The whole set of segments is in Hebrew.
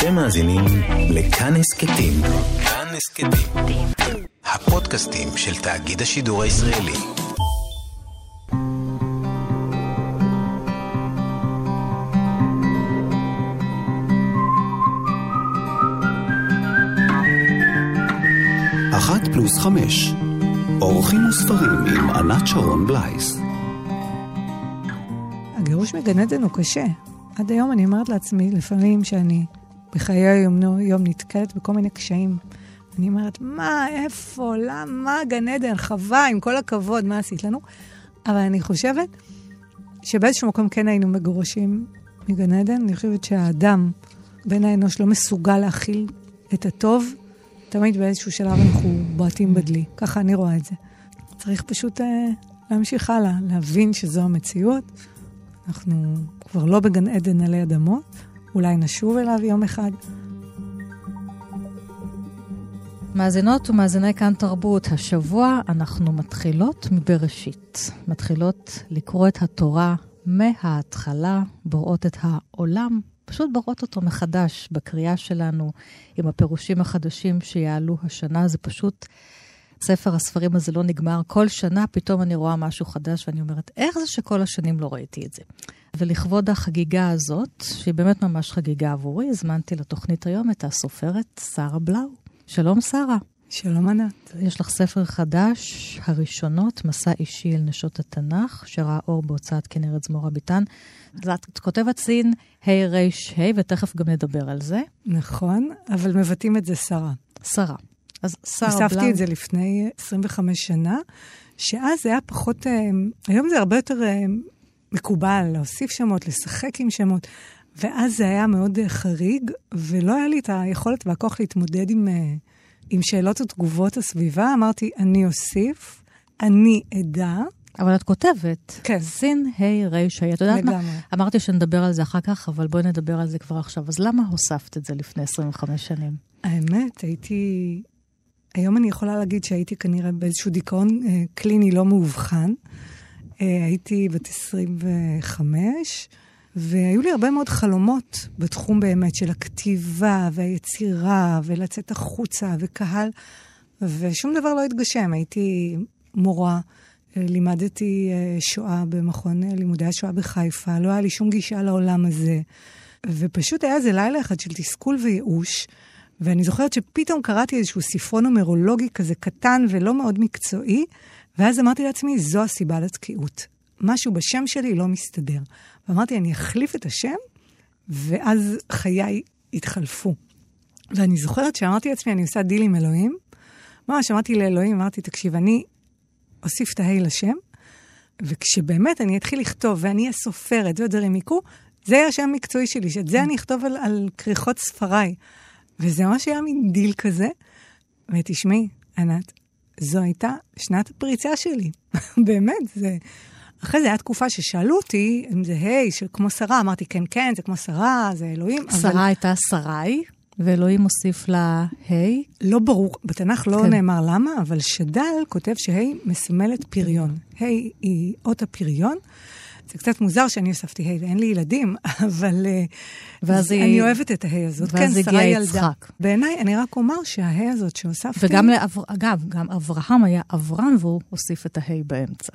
אתם מאזינים לכאן הסכתים. כאן הסכתים. הפודקאסטים של תאגיד השידור הישראלי. אחת פלוס חמש. אורחים וספרים עם ענת שרון בלייס. הגירוש מגן עדן הוא קשה. עד היום אני אומרת לעצמי, לפעמים שאני בחיי היום-יום נתקלת בכל מיני קשיים. אני אומרת, מה, איפה, למה, גן עדן, חווה, עם כל הכבוד, מה עשית לנו? אבל אני חושבת שבאיזשהו מקום כן היינו מגורשים מגן עדן. אני חושבת שהאדם, בן האנוש, לא מסוגל להכיל את הטוב. תמיד באיזשהו שלב אנחנו בועטים בדלי. ככה אני רואה את זה. צריך פשוט אה, להמשיך הלאה, להבין שזו המציאות. אנחנו כבר לא בגן עדן עלי אדמות, אולי נשוב אליו יום אחד. מאזינות ומאזיני כאן תרבות, השבוע אנחנו מתחילות מבראשית. מתחילות לקרוא את התורה מההתחלה, בוראות את העולם, פשוט בוראות אותו מחדש בקריאה שלנו, עם הפירושים החדשים שיעלו השנה. זה פשוט, ספר הספרים הזה לא נגמר. כל שנה פתאום אני רואה משהו חדש ואני אומרת, איך זה שכל השנים לא ראיתי את זה? ולכבוד החגיגה הזאת, שהיא באמת ממש חגיגה עבורי, הזמנתי לתוכנית היום את הסופרת שרה בלאו. שלום, שרה. שלום, ענת. יש לך ספר חדש, הראשונות, מסע אישי אל נשות התנ"ך, שראה אור בהוצאת כנרת זמורה ביטן. את כותבת סין ה' ר' ה', ותכף גם נדבר על זה. נכון, אבל מבטאים את זה שרה. שרה. אז שרה בלאו... הוספתי את זה לפני 25 שנה, שאז זה היה פחות... אה, היום זה הרבה יותר אה, מקובל להוסיף שמות, לשחק עם שמות. ואז זה היה מאוד uh, חריג, ולא היה לי את היכולת והכוח להתמודד עם, עם שאלות ותגובות הסביבה. אמרתי, אני אוסיף, אני אדע. אבל את כותבת. כן. סין, ה', ר', ה'. את יודעת. מה? אמרתי שנדבר על זה אחר כך, אבל בואי נדבר על זה כבר עכשיו. אז למה הוספת את זה לפני 25 שנים? האמת, הייתי... היום אני יכולה להגיד שהייתי כנראה באיזשהו דיכאון uh, קליני לא מאובחן. Uh, הייתי בת 25, והיו לי הרבה מאוד חלומות בתחום באמת של הכתיבה והיצירה ולצאת החוצה וקהל, ושום דבר לא התגשם. הייתי מורה, לימדתי אה, שואה במכון אה, לימודי השואה בחיפה, לא היה לי שום גישה לעולם הזה. ופשוט היה איזה לילה אחד של תסכול וייאוש, ואני זוכרת שפתאום קראתי איזשהו ספרון נומרולוגי כזה קטן ולא מאוד מקצועי, ואז אמרתי לעצמי, זו הסיבה לתקיעות. משהו בשם שלי לא מסתדר. ואמרתי, אני אחליף את השם, ואז חיי התחלפו. ואני זוכרת שאמרתי לעצמי, אני עושה דיל עם אלוהים. ממש אמרתי לאלוהים, אמרתי, תקשיב, אני אוסיף את ההי לשם, וכשבאמת אני אתחיל לכתוב ואני אהיה סופרת ודברים יקרו, זה יהיה השם המקצועי שלי, שאת זה אני אכתוב על כריכות ספריי. וזה ממש היה מין דיל כזה. ותשמעי, ענת, זו הייתה שנת הפריצה שלי. באמת, זה... אחרי זה הייתה תקופה ששאלו אותי אם זה היי, hey, כמו שרה, אמרתי, כן, כן, זה כמו שרה, זה אלוהים. שרה אבל... הייתה שרי, ואלוהים מוסיף לה היי. לא ברור, בתנ"ך לא כן. נאמר למה, אבל שד"ל כותב שהי מסמלת פריון. היי היא אות הפריון. זה קצת מוזר שאני הוספתי היי ואין לי ילדים, אבל ואז אני היא... אוהבת את ההי הזאת. ואז כן, הגיע יצחק. בעיניי, אני רק אומר שההי הזאת שהוספתי... וגם, לאב... אגב, גם אברהם היה אברהם והוא הוסיף את ההי באמצע.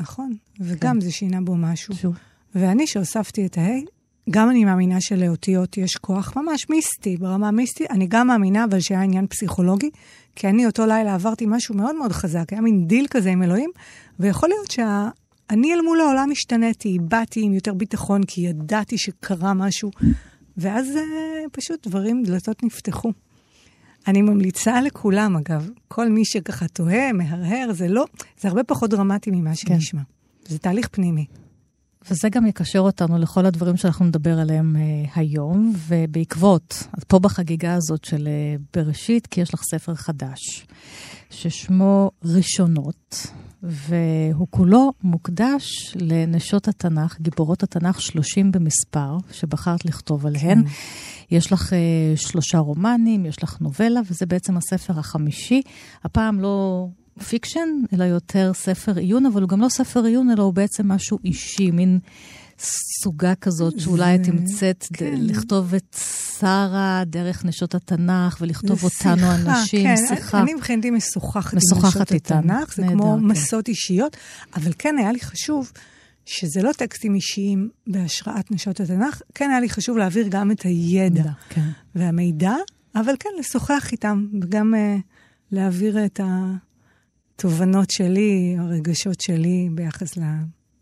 נכון, וגם כן. זה שינה בו משהו. שוב. ואני, שהוספתי את ההי, גם אני מאמינה שלאותיות יש כוח ממש מיסטי, ברמה מיסטית. אני גם מאמינה, אבל שהיה עניין פסיכולוגי, כי אני אותו לילה עברתי משהו מאוד מאוד חזק, היה מין דיל כזה עם אלוהים, ויכול להיות שאני אל מול העולם השתניתי, באתי עם יותר ביטחון, כי ידעתי שקרה משהו, ואז uh, פשוט דברים, דלתות נפתחו. אני ממליצה לכולם, אגב, כל מי שככה תוהה, מהרהר, זה לא, זה הרבה פחות דרמטי ממה כן. שנשמע. כן. זה תהליך פנימי. וזה גם יקשר אותנו לכל הדברים שאנחנו נדבר עליהם uh, היום, ובעקבות, אז פה בחגיגה הזאת של uh, בראשית, כי יש לך ספר חדש, ששמו ראשונות, והוא כולו מוקדש לנשות התנ"ך, גיבורות התנ"ך 30 במספר, שבחרת לכתוב עליהן. כן. יש לך אה, שלושה רומנים, יש לך נובלה, וזה בעצם הספר החמישי. הפעם לא fiction, אלא יותר ספר עיון, אבל הוא גם לא ספר עיון, אלא הוא בעצם משהו אישי, מין סוגה כזאת שאולי את תמצאת כן. לכתוב את שרה דרך נשות התנ"ך ולכתוב אותנו שיחה, אנשים, כן, שיחה. אני מבחינתי משוחחת עם נשות התנ"ך, זה נהדר, כמו כן. מסות אישיות, אבל כן היה לי חשוב שזה לא טקסטים אישיים בהשראת נשות התנ"ך, כן היה לי חשוב להעביר גם את הידע כן. והמידע, אבל כן, לשוחח איתם, וגם uh, להעביר את התובנות שלי, הרגשות שלי ביחס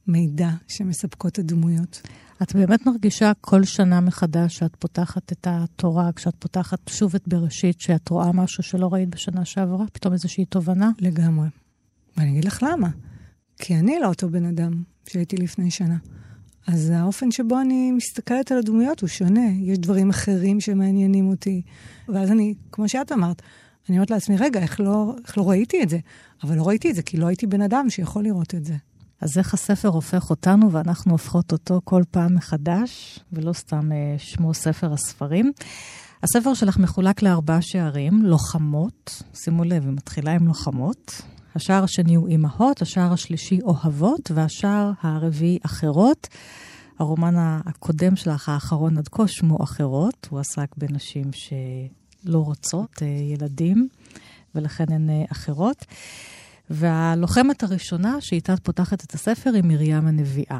למידע שמספקות הדמויות. את באמת מרגישה כל שנה מחדש שאת פותחת את התורה, כשאת פותחת שוב את בראשית, שאת רואה משהו שלא ראית בשנה שעברה? פתאום איזושהי תובנה? לגמרי. ואני אגיד לך למה. כי אני לא אותו בן אדם שהייתי לפני שנה. אז האופן שבו אני מסתכלת על הדמויות הוא שונה. יש דברים אחרים שמעניינים אותי. ואז אני, כמו שאת אמרת, אני אומרת לעצמי, רגע, איך לא, איך לא ראיתי את זה? אבל לא ראיתי את זה כי לא הייתי בן אדם שיכול לראות את זה. אז איך הספר הופך אותנו ואנחנו הופכות אותו כל פעם מחדש, ולא סתם אה, שמו ספר הספרים. הספר שלך מחולק לארבעה שערים, לוחמות, שימו לב, היא מתחילה עם לוחמות. השער השני הוא אימהות, השער השלישי אוהבות, והשער הרביעי אחרות. הרומן הקודם שלך, האחרון עד כה, שמו אחרות. הוא עסק בנשים שלא רוצות אה, ילדים, ולכן הן אה, אחרות. והלוחמת הראשונה שאיתה את פותחת את הספר היא מרים הנביאה.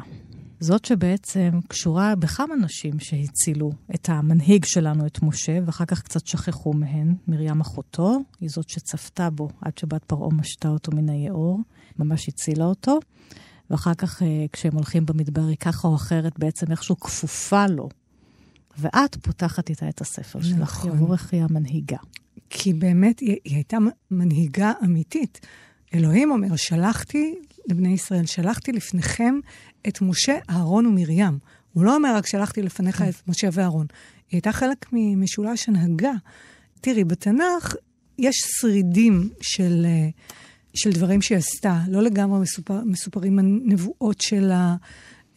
זאת שבעצם קשורה בכמה נשים שהצילו את המנהיג שלנו, את משה, ואחר כך קצת שכחו מהן. מרים אחותו, היא זאת שצפתה בו עד שבת פרעה משתה אותו מן היאור, ממש הצילה אותו. ואחר כך, אה, כשהם הולכים במדבר, היא ככה או אחרת בעצם איכשהו כפופה לו. ואת פותחת איתה את הספר שלך, נכון. עבורך היא המנהיגה. כי באמת היא, היא הייתה מנהיגה אמיתית. אלוהים אומר, שלחתי לבני ישראל, שלחתי לפניכם את משה, אהרון ומרים. הוא לא אומר רק שלחתי לפניך את משה ואהרון. היא הייתה חלק ממשולש הנהגה. תראי, בתנ"ך יש שרידים של, אה, של דברים שהיא עשתה. לא לגמרי מסופר, מסופרים הנבואות שלה,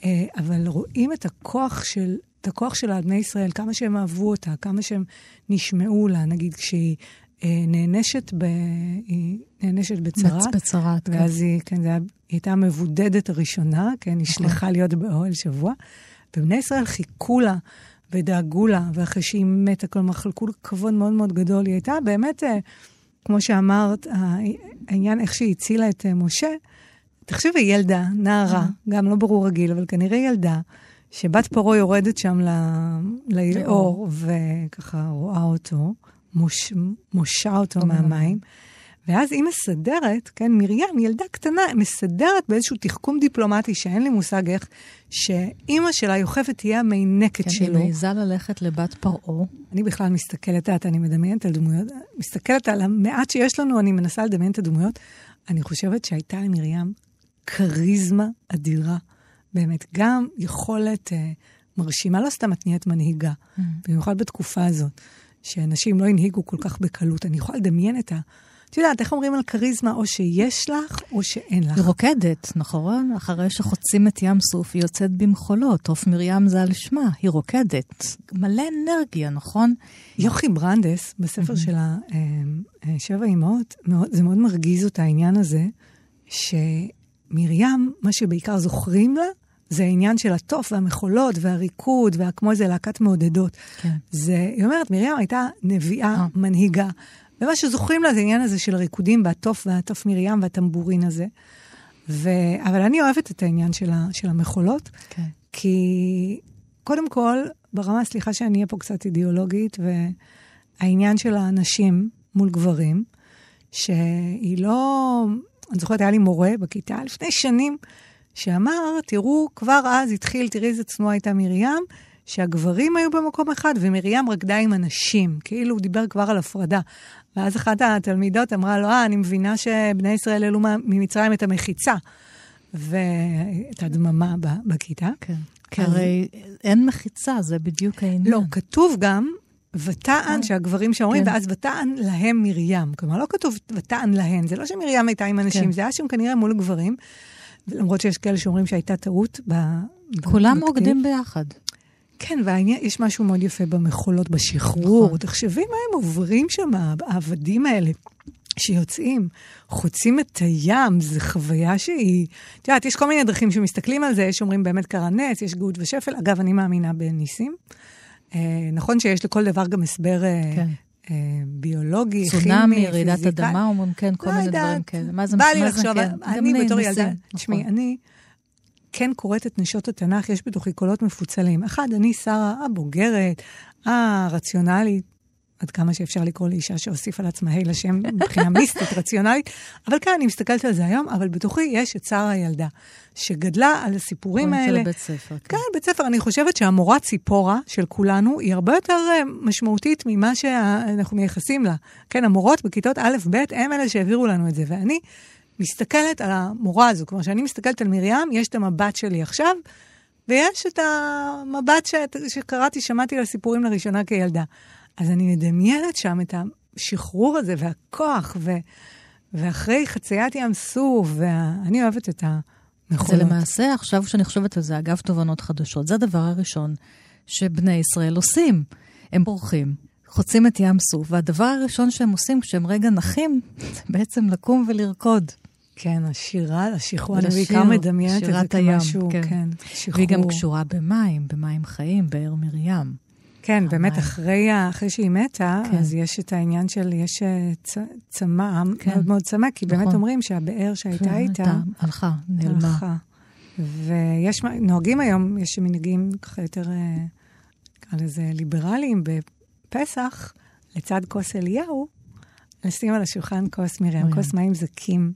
אה, אבל רואים את הכוח של... את הכוח שלה על בני ישראל, כמה שהם אהבו אותה, כמה שהם נשמעו לה, נגיד כשהיא נענשת, ב... היא נענשת בצרת. בצ- בצרת, כן. ואז היא, כן, היא הייתה המבודדת הראשונה, כן, נשלחה להיות באוהל שבוע. ובני ישראל חיכו לה ודאגו לה, ואחרי שהיא מתה, כלומר, חלקו לה כבוד מאוד מאוד גדול. היא הייתה באמת, אה, כמו שאמרת, העניין איך שהיא הצילה את אה, משה, תחשבי, ילדה, נערה, גם לא ברור רגיל, אבל כנראה ילדה, שבת פרעה יורדת שם ל- ליאור, וככה רואה אותו, מוש, מושה אותו מהמים. ואז היא מסדרת, כן, מרים, ילדה קטנה, מסדרת באיזשהו תחכום דיפלומטי שאין לי מושג איך, שאימא שלה, יוכבד, תהיה המיינקת כן, שלו. היא מעיזה ללכת לבת פרעה. אני בכלל מסתכלת, את אני מדמיינת על דמויות, מסתכלת על המעט שיש לנו, אני מנסה לדמיין את הדמויות. אני חושבת שהייתה למרים כריזמה אדירה. באמת, גם יכולת אה, מרשימה, לא סתם את נהיית מנהיגה, Mm. במיוחד בתקופה הזאת, שאנשים לא הנהיגו כל כך בקלות. אני יכולה לדמיין את ה... את יודעת, איך אומרים על כריזמה, או שיש לך, או שאין לך. היא רוקדת, נכון? אחרי שחוצים את ים סוף, היא יוצאת במחולות. עוף מרים זה על שמה, היא רוקדת. מלא אנרגיה, נכון? יוכי ברנדס, בספר שלה, אה, אה, שבע אמהות, זה מאוד מרגיז אותה העניין הזה, שמרים, מה שבעיקר זוכרים לה, זה העניין של התוף והמחולות והריקוד, וכמו איזה להקת מעודדות. כן. זה, היא אומרת, מרים הייתה נביאה, אה. מנהיגה. ומה שזוכרים לה זה העניין הזה של הריקודים והתוף והתוף מרים והטמבורין הזה. ו... אבל אני אוהבת את העניין של, ה... של המחולות, כן. כי קודם כל, ברמה, סליחה שאני אהיה פה קצת אידיאולוגית, והעניין של הנשים מול גברים, שהיא לא... אני זוכרת, היה לי מורה בכיתה לפני שנים, שאמר, תראו, כבר אז התחיל, תראי איזה צנועה הייתה מרים, שהגברים היו במקום אחד ומרים רקדה עם הנשים. כאילו הוא דיבר כבר על הפרדה. ואז אחת התלמידות אמרה לו, אה, אני מבינה שבני ישראל העלו ממצרים את המחיצה. ואת הדממה בכיתה. כן. כי הרי אין מחיצה, זה בדיוק העניין. לא, כתוב גם, ותען, שהגברים שאומרים, כן. ואז ותען להם מרים. כלומר, לא כתוב ותען להן, זה לא שמרים הייתה עם אנשים, כן. זה היה שם כנראה מול גברים, למרות שיש כאלה שאומרים שהייתה טעות ב... כולם בכתיב. רוקדים ביחד. כן, ויש משהו מאוד יפה במחולות, בשחרור. נכון. תחשבי מה הם עוברים שם, העבדים האלה. שיוצאים, חוצים את הים, זו חוויה שהיא... את יודעת, יש כל מיני דרכים שמסתכלים על זה, יש אומרים באמת קרה נס, יש גאות ושפל. אגב, אני מאמינה בניסים. אה, נכון שיש לכל דבר גם הסבר אה, כן. אה, ביולוגי, כימי, צונאמי, רעידת. אדמה, אומרים, כן, כל לא מיני. דברים כאלה. מה זה בא לי לחשוב, כן. אני בתור ילדה, תשמעי, נכון. אני כן קוראת את נשות התנ"ך, יש בתוכי קולות מפוצלים. אחד, אני שרה הבוגרת, הרציונלית, עד כמה שאפשר לקרוא לאישה שהוסיפה לעצמה ה' לשם מבחינה מיסטית, רציונלית, אבל כאן אני מסתכלת על זה היום, אבל בתוכי יש את שרה הילדה, שגדלה על הסיפורים האלה. של בית ספר, כן. כן, בית ספר. אני חושבת שהמורה ציפורה של כולנו היא הרבה יותר אה, משמעותית ממה שאנחנו מייחסים לה. כן, המורות בכיתות א'-ב' הם אלה שהעבירו לנו את זה, ואני מסתכלת על המורה הזו. כלומר, כשאני מסתכלת על מרים, יש את המבט שלי עכשיו, ויש את המבט ש... שקראתי, שמעתי על הסיפורים לראשונה כילדה. אז אני מדמיינת שם את השחרור הזה והכוח, ו... ואחרי חציית ים סוף, ואני אוהבת את זה המחולות. למעשה, עכשיו כשאני חושבת על זה, אגב תובנות חדשות, זה הדבר הראשון שבני ישראל עושים. הם בורחים, חוצים את ים סוף, והדבר הראשון שהם עושים כשהם רגע נחים, זה בעצם לקום ולרקוד. כן, השירה, השחרור, אני בעיקר מדמיינת את זה כמשהו, כן. כן, שחרור. והיא גם קשורה במים, במים חיים, באר מרים. כן, באמת. אחרי, אחרי שהיא מתה, כן. אז יש את העניין של, יש אה, צ- צמא, כן. מאוד מאוד צמא, כי באמת נכון. אומרים שהבאר שהייתה איתה, הייתה- הלכה, נעלמה. הלכה. ויש, נוהגים היום, יש מנהגים ככה יותר, אה, נקרא לזה ליברליים, בפסח, לצד כוס אליהו, לשים על השולחן כוס מרים, כוס מים זכים.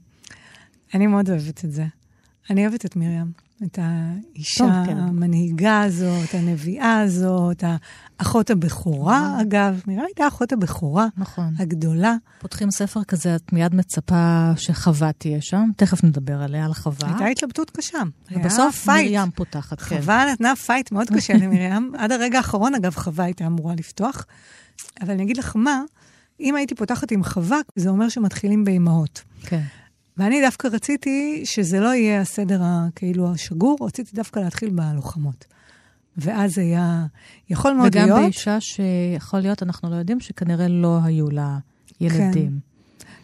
אני מאוד אוהבת את זה. אני אוהבת את מרים, את האישה טוב, כן. המנהיגה הזאת, הנביאה הזאת, האחות הבכורה, אגב. מרים הייתה אחות הבכורה נכון. הגדולה. פותחים ספר כזה, את מיד מצפה שחווה תהיה שם, תכף נדבר עליה, על חווה. הייתה התלבטות קשה. fight. מרים פותחת, כן. חווה נתנה fight מאוד קשה למרים. עד הרגע האחרון, אגב, חווה הייתה אמורה לפתוח. אבל אני אגיד לך מה, אם הייתי פותחת עם חווה, זה אומר שמתחילים באימהות. כן. ואני דווקא רציתי שזה לא יהיה הסדר הכאילו השגור, רציתי דווקא להתחיל בלוחמות. ואז היה, יכול מאוד וגם להיות... באישה שיכול להיות, אנחנו לא יודעים, שכנראה לא היו לה ילדים.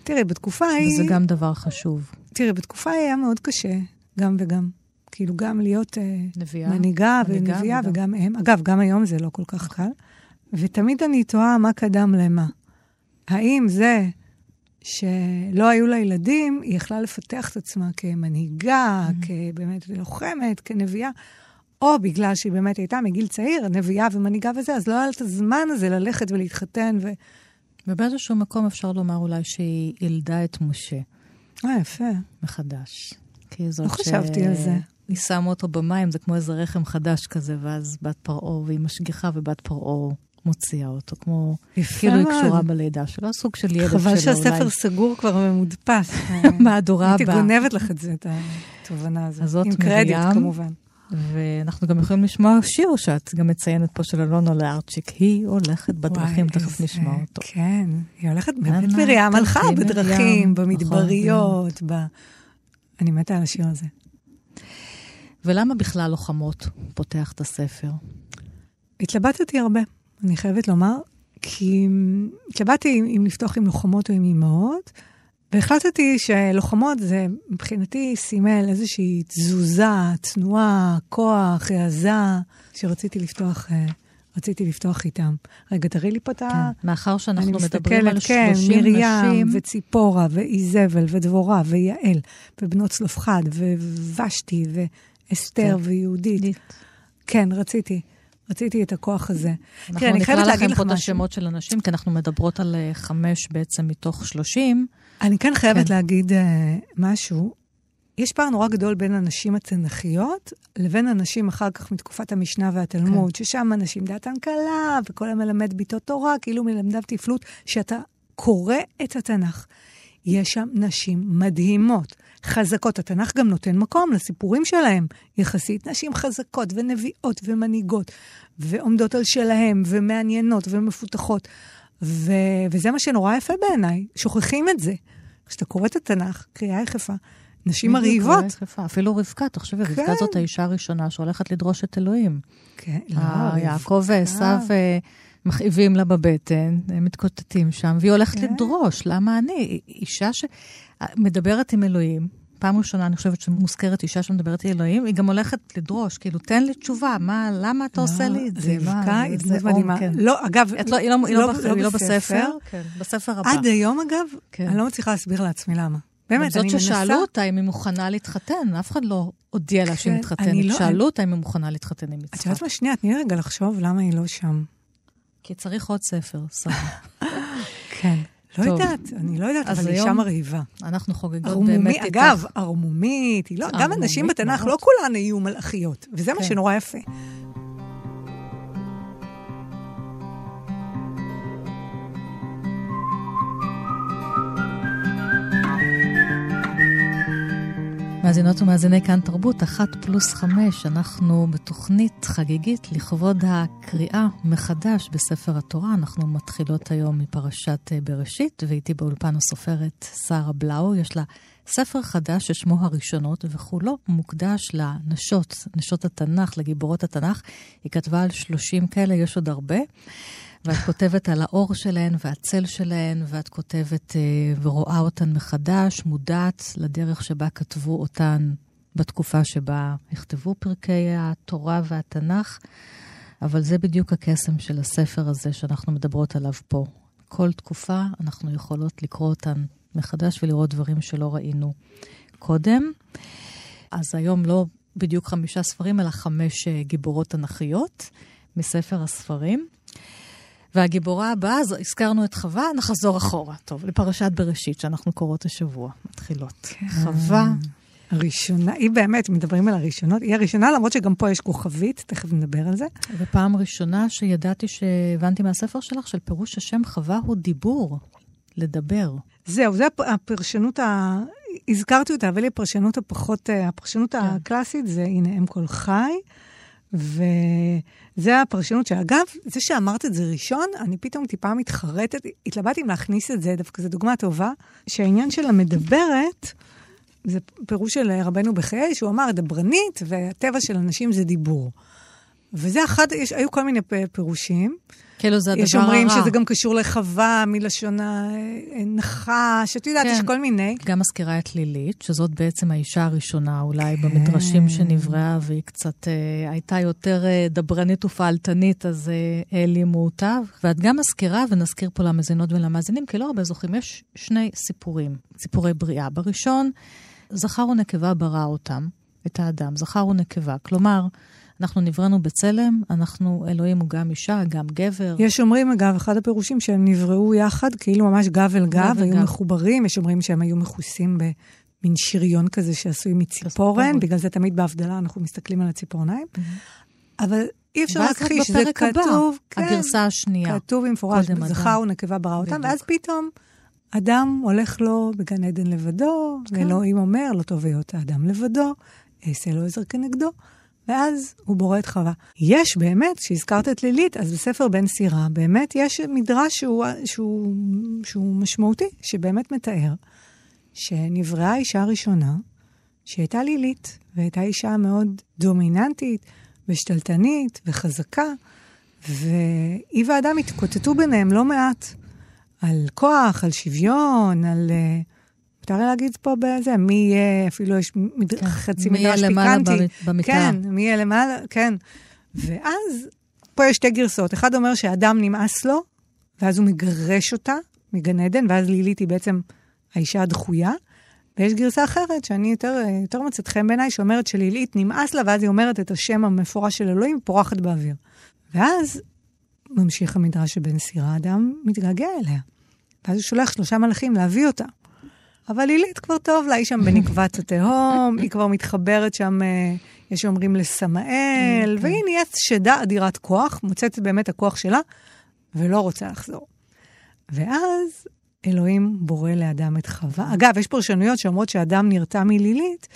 תראי, בתקופה ההיא... וזה גם דבר חשוב. תראי, בתקופה ההיא היה מאוד קשה, גם וגם. כאילו, גם להיות אה, נביאה. מנהיגה ונביאה וגם- וגם אם. אגב, גם היום זה לא כל כך קל. ותמיד אני תוהה מה קדם למה. האם זה שלא היו לה ילדים, היא יכלה לפתח את עצמה כמנהיגה, כבאמת לוחמת, כנביאה, או בגלל שהיא באמת הייתה מגיל צעיר, נביאה ומנהיגה וזה, אז לא היה לה את הזמן הזה ללכת ולהתחתן ו... ובאיזשהו מקום אפשר לומר אולי שהיא ילדה את משה אה, יפה. מחדש. כי זאת לא חשבתי על זה. היא שמה אותו במים, זה כמו איזה רחם חדש כזה, ואז בת פרעה, והיא משגיחה, ובת פרעה מוציאה אותו, כמו... כאילו היא מאוד. קשורה בלידה שלו, סוג של חבל שלו שהספר אולי. סגור כבר ומודפס. מהדורה הייתי הבאה. גונבת לך את זה, את התובנה הזאת. אז זאת עם קרדיט. כמובן. ואנחנו גם יכולים לשמוע שיר שאת גם מציינת פה של אלונה לארצ'יק. היא הולכת בדרכים, תכף נשמע אותו. כן, היא הולכת, באמת מרים הלכה בדרכים, מרים, במדבריות, ב... אני מתה על השיר הזה. ולמה בכלל לוחמות פותח את הספר? התלבטתי הרבה, אני חייבת לומר, כי התלבטתי אם, אם לפתוח עם לוחמות או עם אימהות, והחלטתי שלוחמות זה מבחינתי סימל איזושהי תזוזה, תנועה, כוח, העזה, שרציתי לפתוח, אה, רציתי לפתוח איתם. רגע, תראי לי פה את ה... כן, מאחר שאנחנו מדברים על מסתכלת, כן, 30 מרים, נשים, וציפורה, ואיזבל, ודבורה, ויעל, ובנות צלופחד, וושתי, ואסתר, כן. ויהודית. כן, רציתי. רציתי את הכוח הזה. אנחנו נקרא לכם פה את. השמות של הנשים, כי אנחנו מדברות על אה, חמש בעצם מתוך 30. אני כן חייבת כן. להגיד uh, משהו. יש פער נורא גדול בין הנשים התנ"כיות לבין הנשים אחר כך מתקופת המשנה והתלמוד, כן. ששם הנשים דעתן קלה, וכל המלמד ביתו תורה, כאילו מלמדיו תפלות, שאתה קורא את התנ"ך. יש שם נשים מדהימות, חזקות. התנ"ך גם נותן מקום לסיפורים שלהם, יחסית. נשים חזקות ונביאות ומנהיגות, ועומדות על שלהם, ומעניינות ומפותחות. ו... וזה מה שנורא יפה בעיניי, שוכחים את זה. כשאתה קורא את התנ"ך, קריאה יחפה, נשים מרהיבות. אפילו רבקה, תחשבי, רבקה כן. זאת האישה הראשונה שהולכת לדרוש את אלוהים. כן, לא, יעקב ועשיו אה, מכאיבים לה בבטן, הם מתקוטטים שם, והיא הולכת כן. לדרוש, למה אני? אישה שמדברת עם אלוהים, פעם ראשונה אני חושבת שמוזכרת אישה שמדברת עם אלוהים, היא גם הולכת לדרוש, כאילו, תן לי תשובה, מה, למה אתה עושה לי את זה? מה, רבקה היא דמות מדהימה. כן. לא, אגב, את לא, היא לא, לא, היא לא בספר. בספר, כן, בספר הבא. עד היום, אגב, כן. אני לא מצליחה להסביר לעצמי למה. באמת, אני זאת מנסה... ששאלו אותה אם היא מוכנה להתחתן, אף אחד לא הודיע לה שהיא מתחתנת. שאלו אותה אם היא מוכנה להתחתן עם את יצחק. יודעת מה? שנייה, תני רגע לחשוב למה היא לא שם. כי צריך עוד ספר, שרה. כן. לא טוב. יודעת, אני לא יודעת, אבל אישה מרהיבה. אנחנו חוגגות באמת איתך. אגב, ערמומית, לא, גם הנשים בתנ"ך. לא כולן היו מלאכיות, וזה מה כן. שנורא יפה. מאזינות ומאזיני כאן תרבות, אחת פלוס חמש, אנחנו בתוכנית חגיגית לכבוד הקריאה מחדש בספר התורה. אנחנו מתחילות היום מפרשת אה, בראשית, ואיתי באולפן הסופרת שרה בלאו. יש לה ספר חדש ששמו הראשונות, וכולו מוקדש לנשות, נשות התנ"ך, לגיבורות התנ"ך. היא כתבה על 30 כאלה, יש עוד הרבה. ואת כותבת על האור שלהן והצל שלהן, ואת כותבת אה, ורואה אותן מחדש, מודעת לדרך שבה כתבו אותן בתקופה שבה נכתבו פרקי התורה והתנ"ך, אבל זה בדיוק הקסם של הספר הזה שאנחנו מדברות עליו פה. כל תקופה אנחנו יכולות לקרוא אותן מחדש ולראות דברים שלא ראינו קודם. אז היום לא בדיוק חמישה ספרים, אלא חמש אה, גיבורות תנ"כיות מספר הספרים. והגיבורה הבאה, אז הזכרנו את חווה, נחזור אחורה. טוב, לפרשת בראשית שאנחנו קוראות השבוע, מתחילות. חווה, הראשונה, היא באמת, מדברים על הראשונות, היא הראשונה, למרות שגם פה יש כוכבית, תכף נדבר על זה. ופעם ראשונה שידעתי שהבנתי מהספר שלך, של פירוש השם חווה הוא דיבור, לדבר. זהו, זה הפ- הפרשנות ה... הזכרתי אותה, אבל היא הפרשנות הפחות, אה, הפרשנות כן. הקלאסית זה, הנה, אם כל חי, וזה הפרשנות שאגב, זה שאמרת את זה ראשון, אני פתאום טיפה מתחרטת, התלבטתי אם להכניס את זה, דווקא זו דוגמה טובה, שהעניין של המדברת, זה פירוש של רבנו בחיי, שהוא אמר, דברנית, והטבע של אנשים זה דיבור. וזה אחד, יש, היו כל מיני פירושים. כאילו זה הדבר הרע. יש אומרים שזה גם קשור לחווה, מלשון הנחש, את יודעת, כן. יש כל מיני. גם מזכירה את לילית, שזאת בעצם האישה הראשונה, אולי במדרשים שנבראה, והיא קצת אה, הייתה יותר אה, דברנית ופעלתנית, אז אה, העלימו אותה. ואת גם מזכירה, ונזכיר פה למאזינות ולמאזינים, כי לא הרבה זוכרים, יש שני סיפורים, סיפורי בריאה. בראשון, זכר ונקבה ברא אותם, את האדם, זכר ונקבה. כלומר, אנחנו נבראנו בצלם, אנחנו, אלוהים הוא גם אישה, גם גבר. יש אומרים, אגב, אחד הפירושים שהם נבראו יחד, כאילו ממש גב אל גב, אל היו גב. מחוברים, יש אומרים שהם היו מכוסים במין שריון כזה שעשוי מציפורן. בגלל זה תמיד בהבדלה אנחנו מסתכלים על הציפורניים. אבל אי אפשר להכחיש, זה כתוב, כן, הגרסה השנייה. כתוב במפורש. זכר ונקבה ברא אותם. ואז פתאום אדם הולך לו בגן עדן לבדו, כן. ואלוהים אומר, לא טוב היות האדם לבדו, אעשה לו עזר כנגדו, ואז הוא בורא את חווה. יש באמת, כשהזכרת את לילית, אז בספר בן סירה, באמת יש מדרש שהוא, שהוא, שהוא משמעותי, שבאמת מתאר שנבראה האישה הראשונה, שהייתה לילית, והייתה אישה מאוד דומיננטית ושתלטנית וחזקה, והיא ואדם התקוטטו ביניהם לא מעט על כוח, על שוויון, על... אה, מותר לי להגיד פה בזה, מי יהיה, אפילו יש מד... כן, חצי מי יהיה מדרש למעלה פיקנטי. במ- במיטה. כן, מי יהיה למעלה, כן. ואז, פה יש שתי גרסאות. אחד אומר שאדם נמאס לו, ואז הוא מגרש אותה מגן עדן, ואז לילית היא בעצם האישה הדחויה. ויש גרסה אחרת, שאני יותר, יותר מוצאת חן בעיניי, שאומרת שלילית נמאס לה, ואז היא אומרת את השם המפורש של אלוהים, פורחת באוויר. ואז ממשיך המדרש שבן סירה, אדם מתגעגע אליה. ואז הוא שולח שלושה מלאכים להביא אותה. אבל לילית כבר טוב לה, היא שם בנקבת התהום, היא כבר מתחברת שם, אה, יש שאומרים לסמאל, והיא נהיית שדה אדירת כוח, מוצאת באמת הכוח שלה, ולא רוצה לחזור. ואז אלוהים בורא לאדם את חווה. אגב, יש פרשנויות שאומרות שאדם נרתע מלילית,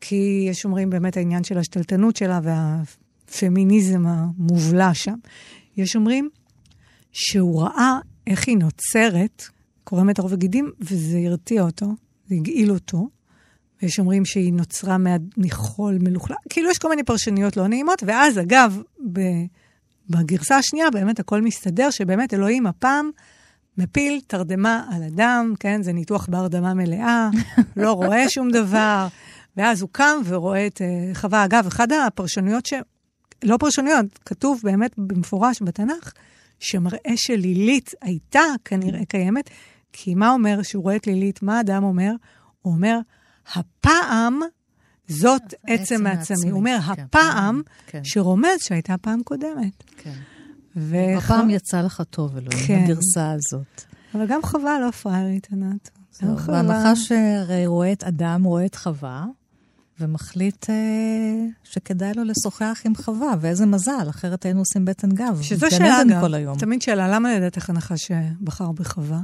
כי יש אומרים באמת העניין של השתלטנות שלה והפמיניזם המובלע שם. יש אומרים שהוא ראה איך היא נוצרת, קורמת עור וגידים, וזה הרתיע אותו, זה הגעיל אותו. ויש אומרים שהיא נוצרה מחול מלוכלך, כאילו יש כל מיני פרשנויות לא נעימות, ואז אגב, ב- בגרסה השנייה באמת הכל מסתדר, שבאמת אלוהים הפעם מפיל תרדמה על אדם, כן? זה ניתוח בהרדמה מלאה, לא רואה שום דבר, ואז הוא קם ורואה את uh, חווה. אגב, אחת הפרשנויות ש... לא פרשנויות, כתוב באמת במפורש בתנ"ך, שמראה שלילית הייתה כנראה קיימת, כי מה אומר שהוא רואה את לילית? מה אדם אומר? הוא אומר, הפעם זאת עצם מעצמי. הוא אומר, כן, הפעם כן. שרומז שהייתה פעם קודמת. כן. ו... הפעם יצא לך טוב, אלוהים, כן. הגרסה הזאת. אבל גם חווה לא פראיירית, ענת. בהנחה שהרי רואה את אדם, רואה את חווה, ומחליט אה, שכדאי לו לשוחח עם חווה, ואיזה מזל, אחרת היינו עושים בטן גב. שזו שאלה, אגב, תמיד שאלה, למה לדעתך הנחש בחר בחווה?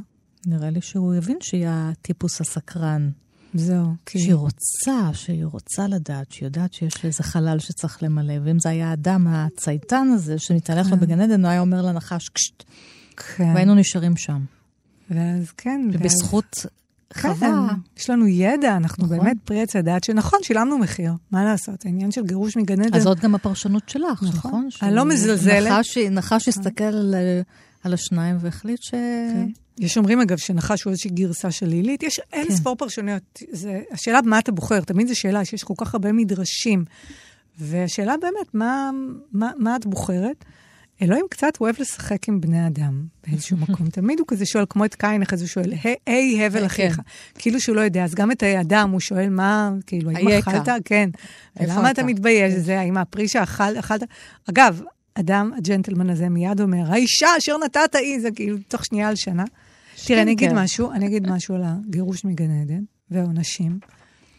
נראה לי שהוא יבין שהיא הטיפוס הסקרן. זהו. כי... שהיא רוצה, שהיא רוצה לדעת, שהיא יודעת שיש איזה חלל שצריך למלא, ואם זה היה האדם הצייתן הזה, שמתהלך לו כן. בגן עדן, הוא היה אומר לנחש, קשט. כן. והיינו נשארים שם. ואז כן. ובזכות חווה. כן, יש לנו ידע, אנחנו נכון. באמת פרי עץ הדעת, שנכון, שילמנו מחיר, מה לעשות? העניין של גירוש מגן עדן. אז זאת גם הפרשנות שלך, נכון? נכון? אני לא מזלזלת. נחש, נחש הסתכל על, על השניים והחליט ש... כן. יש אומרים, אגב, שנחש הוא איזושהי גרסה של לילית. יש אין כן. ספור פרשנויות. זה, השאלה מה אתה בוחר, תמיד זו שאלה שיש כל כך הרבה מדרשים. והשאלה באמת, מה, מה, מה את בוחרת? אלוהים קצת אוהב לשחק עם בני אדם באיזשהו מקום. תמיד הוא כזה שואל, כמו את קין, אחרי זה הוא שואל, היי, הבל. אחיך. כאילו שהוא לא יודע, אז גם את האדם הוא שואל, מה, כאילו, האם אכלת? כן. למה אתה מתבייש? כן. זה, האם הפרי שאכלת? אגב, אדם, הג'נטלמן הזה, מיד אומר, האישה אשר נתת היא, זה כאילו תוך שנייה על שנה. תראה, אני אגיד כן. משהו, אני אגיד משהו על הגירוש מגן עדן והעונשים,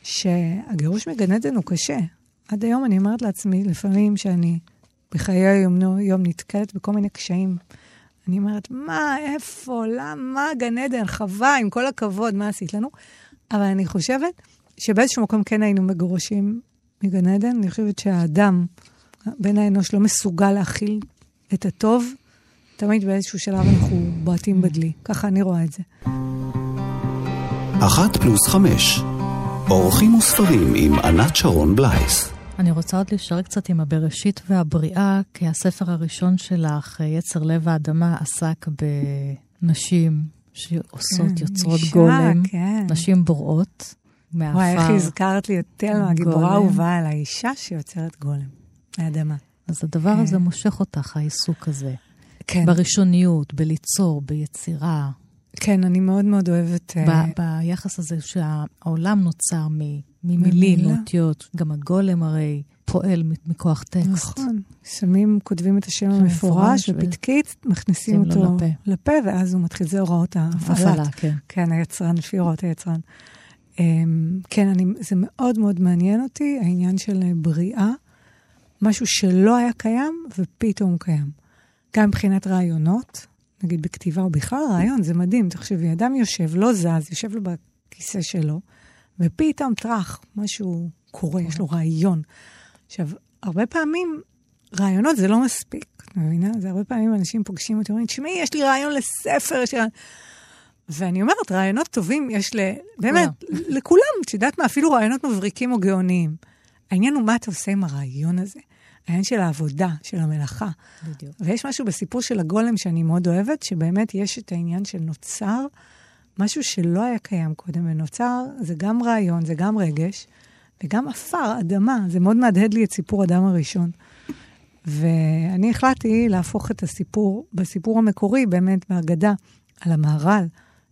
שהגירוש מגן עדן הוא קשה. עד היום אני אומרת לעצמי, לפעמים שאני בחיי היום-יום נתקלת בכל מיני קשיים. אני אומרת, מה, איפה, למה, גן עדן, חווה, עם כל הכבוד, מה עשית לנו? אבל אני חושבת שבאיזשהו מקום כן היינו מגורשים מגן עדן. אני חושבת שהאדם, בן האנוש, לא מסוגל להכיל את הטוב. תמיד באיזשהו שלב אנחנו בועטים בדלי. ככה אני רואה את זה. אחת פלוס חמש, אורחים וספרים עם ענת שרון בלייס. אני רוצה עוד להישאר קצת עם הבראשית והבריאה, כי הספר הראשון שלך, יצר לב האדמה, עסק בנשים שעושות, כן, יוצרות אישה, גולם, כן. נשים בוראות. מעפר. וואי, איך הזכרת לי את תלמה, הגיבורה אהובה על האישה שיוצרת גולם, מהאדמה. אז הדבר כן. הזה מושך אותך, העיסוק הזה. כן. בראשוניות, בליצור, ביצירה. כן, אני מאוד מאוד אוהבת... ב- uh... ביחס הזה שהעולם נוצר ממילים, מאותיות. גם הגולם הרי פועל מכוח טקסט. נכון. שמים, כותבים את השם המפורש בפתקית, ו... מכניסים אותו לפה. לפה, ואז הוא מתחיל, זה הוראות ההפעלה. כן. כן, היצרן, לפי הוראות היצרן. Um, כן, אני, זה מאוד מאוד מעניין אותי, העניין של בריאה, משהו שלא היה קיים ופתאום קיים. גם מבחינת רעיונות, נגיד בכתיבה או בכלל רעיון, זה מדהים. תחשבי, אדם יושב, לא זז, יושב לו בכיסא שלו, ופתאום טראח, משהו קורה, יש לו רעיון. עכשיו, הרבה פעמים רעיונות זה לא מספיק, את מבינה? זה הרבה פעמים אנשים פוגשים אותי, אומרים, תשמעי, יש לי רעיון לספר, יש לי רעיון... ואני אומרת, רעיונות טובים יש ל... באמת, לכולם, את יודעת מה, אפילו רעיונות מבריקים או גאוניים. העניין הוא מה אתה עושה עם הרעיון הזה. העניין של העבודה, של המלאכה. בדיוק. ויש משהו בסיפור של הגולם שאני מאוד אוהבת, שבאמת יש את העניין של נוצר, משהו שלא היה קיים קודם, ונוצר זה גם רעיון, זה גם רגש, וגם עפר, אדמה. זה מאוד מהדהד לי את סיפור אדם הראשון. ואני החלטתי להפוך את הסיפור, בסיפור המקורי, באמת, בהגדה, על המהר"ל,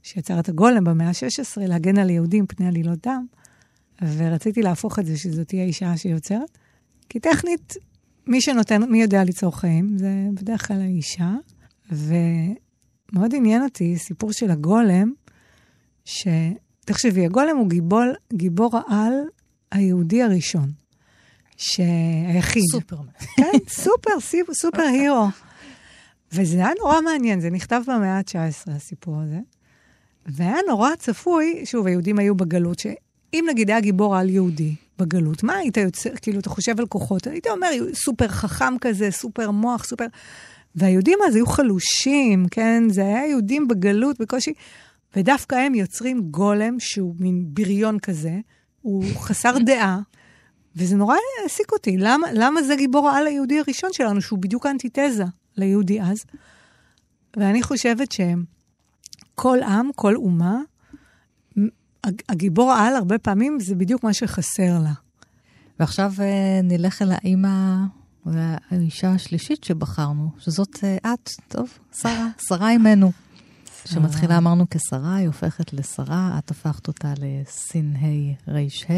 שיצר את הגולם במאה ה-16, להגן על יהודים פני עלילות דם, ורציתי להפוך את זה, שזאת תהיה אישה שיוצרת. כי טכנית, מי שנותן, מי יודע ליצור חיים, זה בדרך כלל האישה. ומאוד עניין אותי סיפור של הגולם, שתחשבי, הגולם הוא גיבול, גיבור העל היהודי הראשון, שהיחיד. סופרמן. כן, סופר, סופר הירו. וזה היה נורא מעניין, זה נכתב במאה ה-19, הסיפור הזה. והיה נורא צפוי, שוב, היהודים היו בגלות, שאם נגיד היה גיבור על יהודי, בגלות. מה היית יוצר, כאילו, אתה חושב על כוחות, היית אומר, סופר חכם כזה, סופר מוח, סופר... והיהודים אז היו חלושים, כן? זה היה יהודים בגלות בקושי, ודווקא הם יוצרים גולם שהוא מין בריון כזה, הוא חסר דעה, וזה נורא העסיק אותי. למה, למה זה גיבור העל היהודי הראשון שלנו, שהוא בדיוק האנטיתזה ליהודי אז? ואני חושבת כל עם, כל אומה, הגיבור על, הרבה פעמים, זה בדיוק מה שחסר לה. ועכשיו אה, נלך אל האימא והאישה השלישית שבחרנו, שזאת אה, את, טוב, שרה, שרה אימנו. שמתחילה אמרנו כשרה, היא הופכת לשרה, את הפכת אותה לסין ה' ר' ה',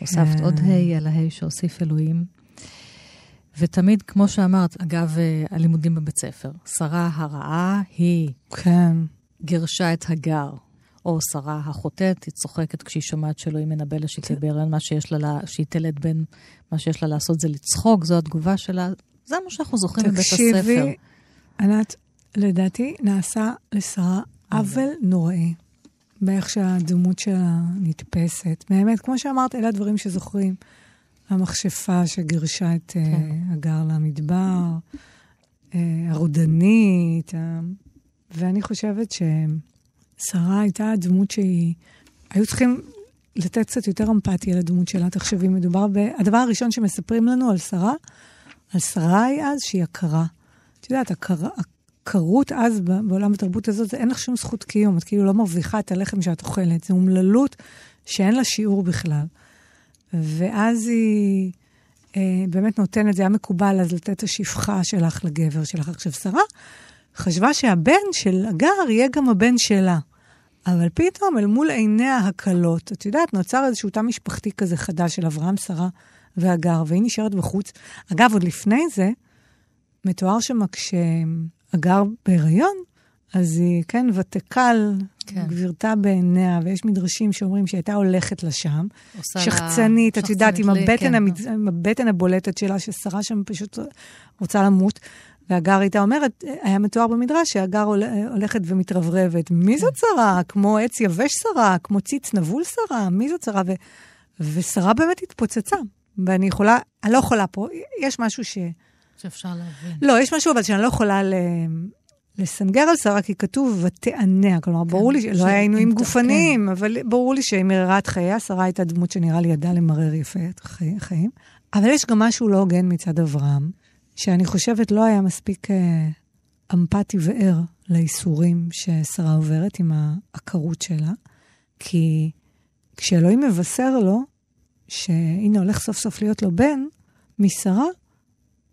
הוספת עוד כן. ה' על ה' שהוסיף אלוהים. ותמיד, כמו שאמרת, אגב, אה, הלימודים בבית ספר, שרה הרעה היא כן. גירשה את הגר, או שרה החוטאת, היא צוחקת כשהיא שומעת שאלוהים מנבא לה שהיא תהיה בהיריון, מה שיש לה, שהיא תלד בן, מה שיש לה לעשות זה לצחוק, זו התגובה שלה. זה מה שאנחנו זוכרים בבית הספר. תקשיבי, ענת, לדעתי נעשה לשרה עוול נוראי באיך שהדמות שלה נתפסת. באמת, כמו שאמרת, אלה הדברים שזוכרים. המכשפה שגירשה את כן. אה, הגר למדבר, אה, הרודנית, ה- ואני חושבת ששרה הייתה דמות שהיא... היו צריכים לתת קצת יותר אמפתיה לדמות שלה. תחשבי, מדובר ב... הדבר הראשון שמספרים לנו על שרה, על שרי אז, שהיא הכרה. את יודעת, הכרה, הכרות אז בעולם התרבות הזאת, זה אין לך שום זכות קיום. את כאילו לא מרוויחה את הלחם שאת אוכלת. זו אומללות שאין לה שיעור בכלל. ואז היא אה, באמת נותנת, זה היה מקובל אז לתת את השפחה שלך לגבר שלך. עכשיו, שרה חשבה שהבן של הגר יהיה גם הבן שלה. אבל פתאום, אל מול עיניה הכלות, את יודעת, נוצר איזשהו תא משפחתי כזה חדש של אברהם, שרה והגר, והיא נשארת בחוץ. אגב, עוד לפני זה, מתואר שמה כשהגר בהיריון, אז היא, כן, ותקל, כן. גבירתה בעיניה, ויש מדרשים שאומרים שהיא הייתה הולכת לשם. שחצנית, את יודעת, עם הבטן, כן. המצ... עם הבטן הבולטת שלה, ששרה שם פשוט רוצה למות. והגר הייתה אומרת, היה מתואר במדרש שהגר הול- הולכת ומתרברבת. מי זאת שרה? כמו עץ יבש שרה? כמו ציץ נבול שרה? מי זאת שרה? ו... ושרה באמת התפוצצה. ואני יכולה, אני לא יכולה פה, יש משהו ש... שאפשר להבין. לא, יש משהו אבל שאני לא יכולה ל... לסנגר על שרה, כי כתוב ותענע. כלומר, ברור לי ש- שלא היה עינויים גופניים, אבל ברור לי שהיא מררה את חייה. שרה הייתה דמות שנראה לי ידעה למרר יפה את חי- החיים. אבל יש גם משהו לא הוגן מצד אברהם, שאני חושבת לא היה מספיק אה, אמפתי וער לייסורים ששרה עוברת עם העקרות שלה. כי כשאלוהים מבשר לו שהנה הולך סוף סוף להיות לו בן, משרה,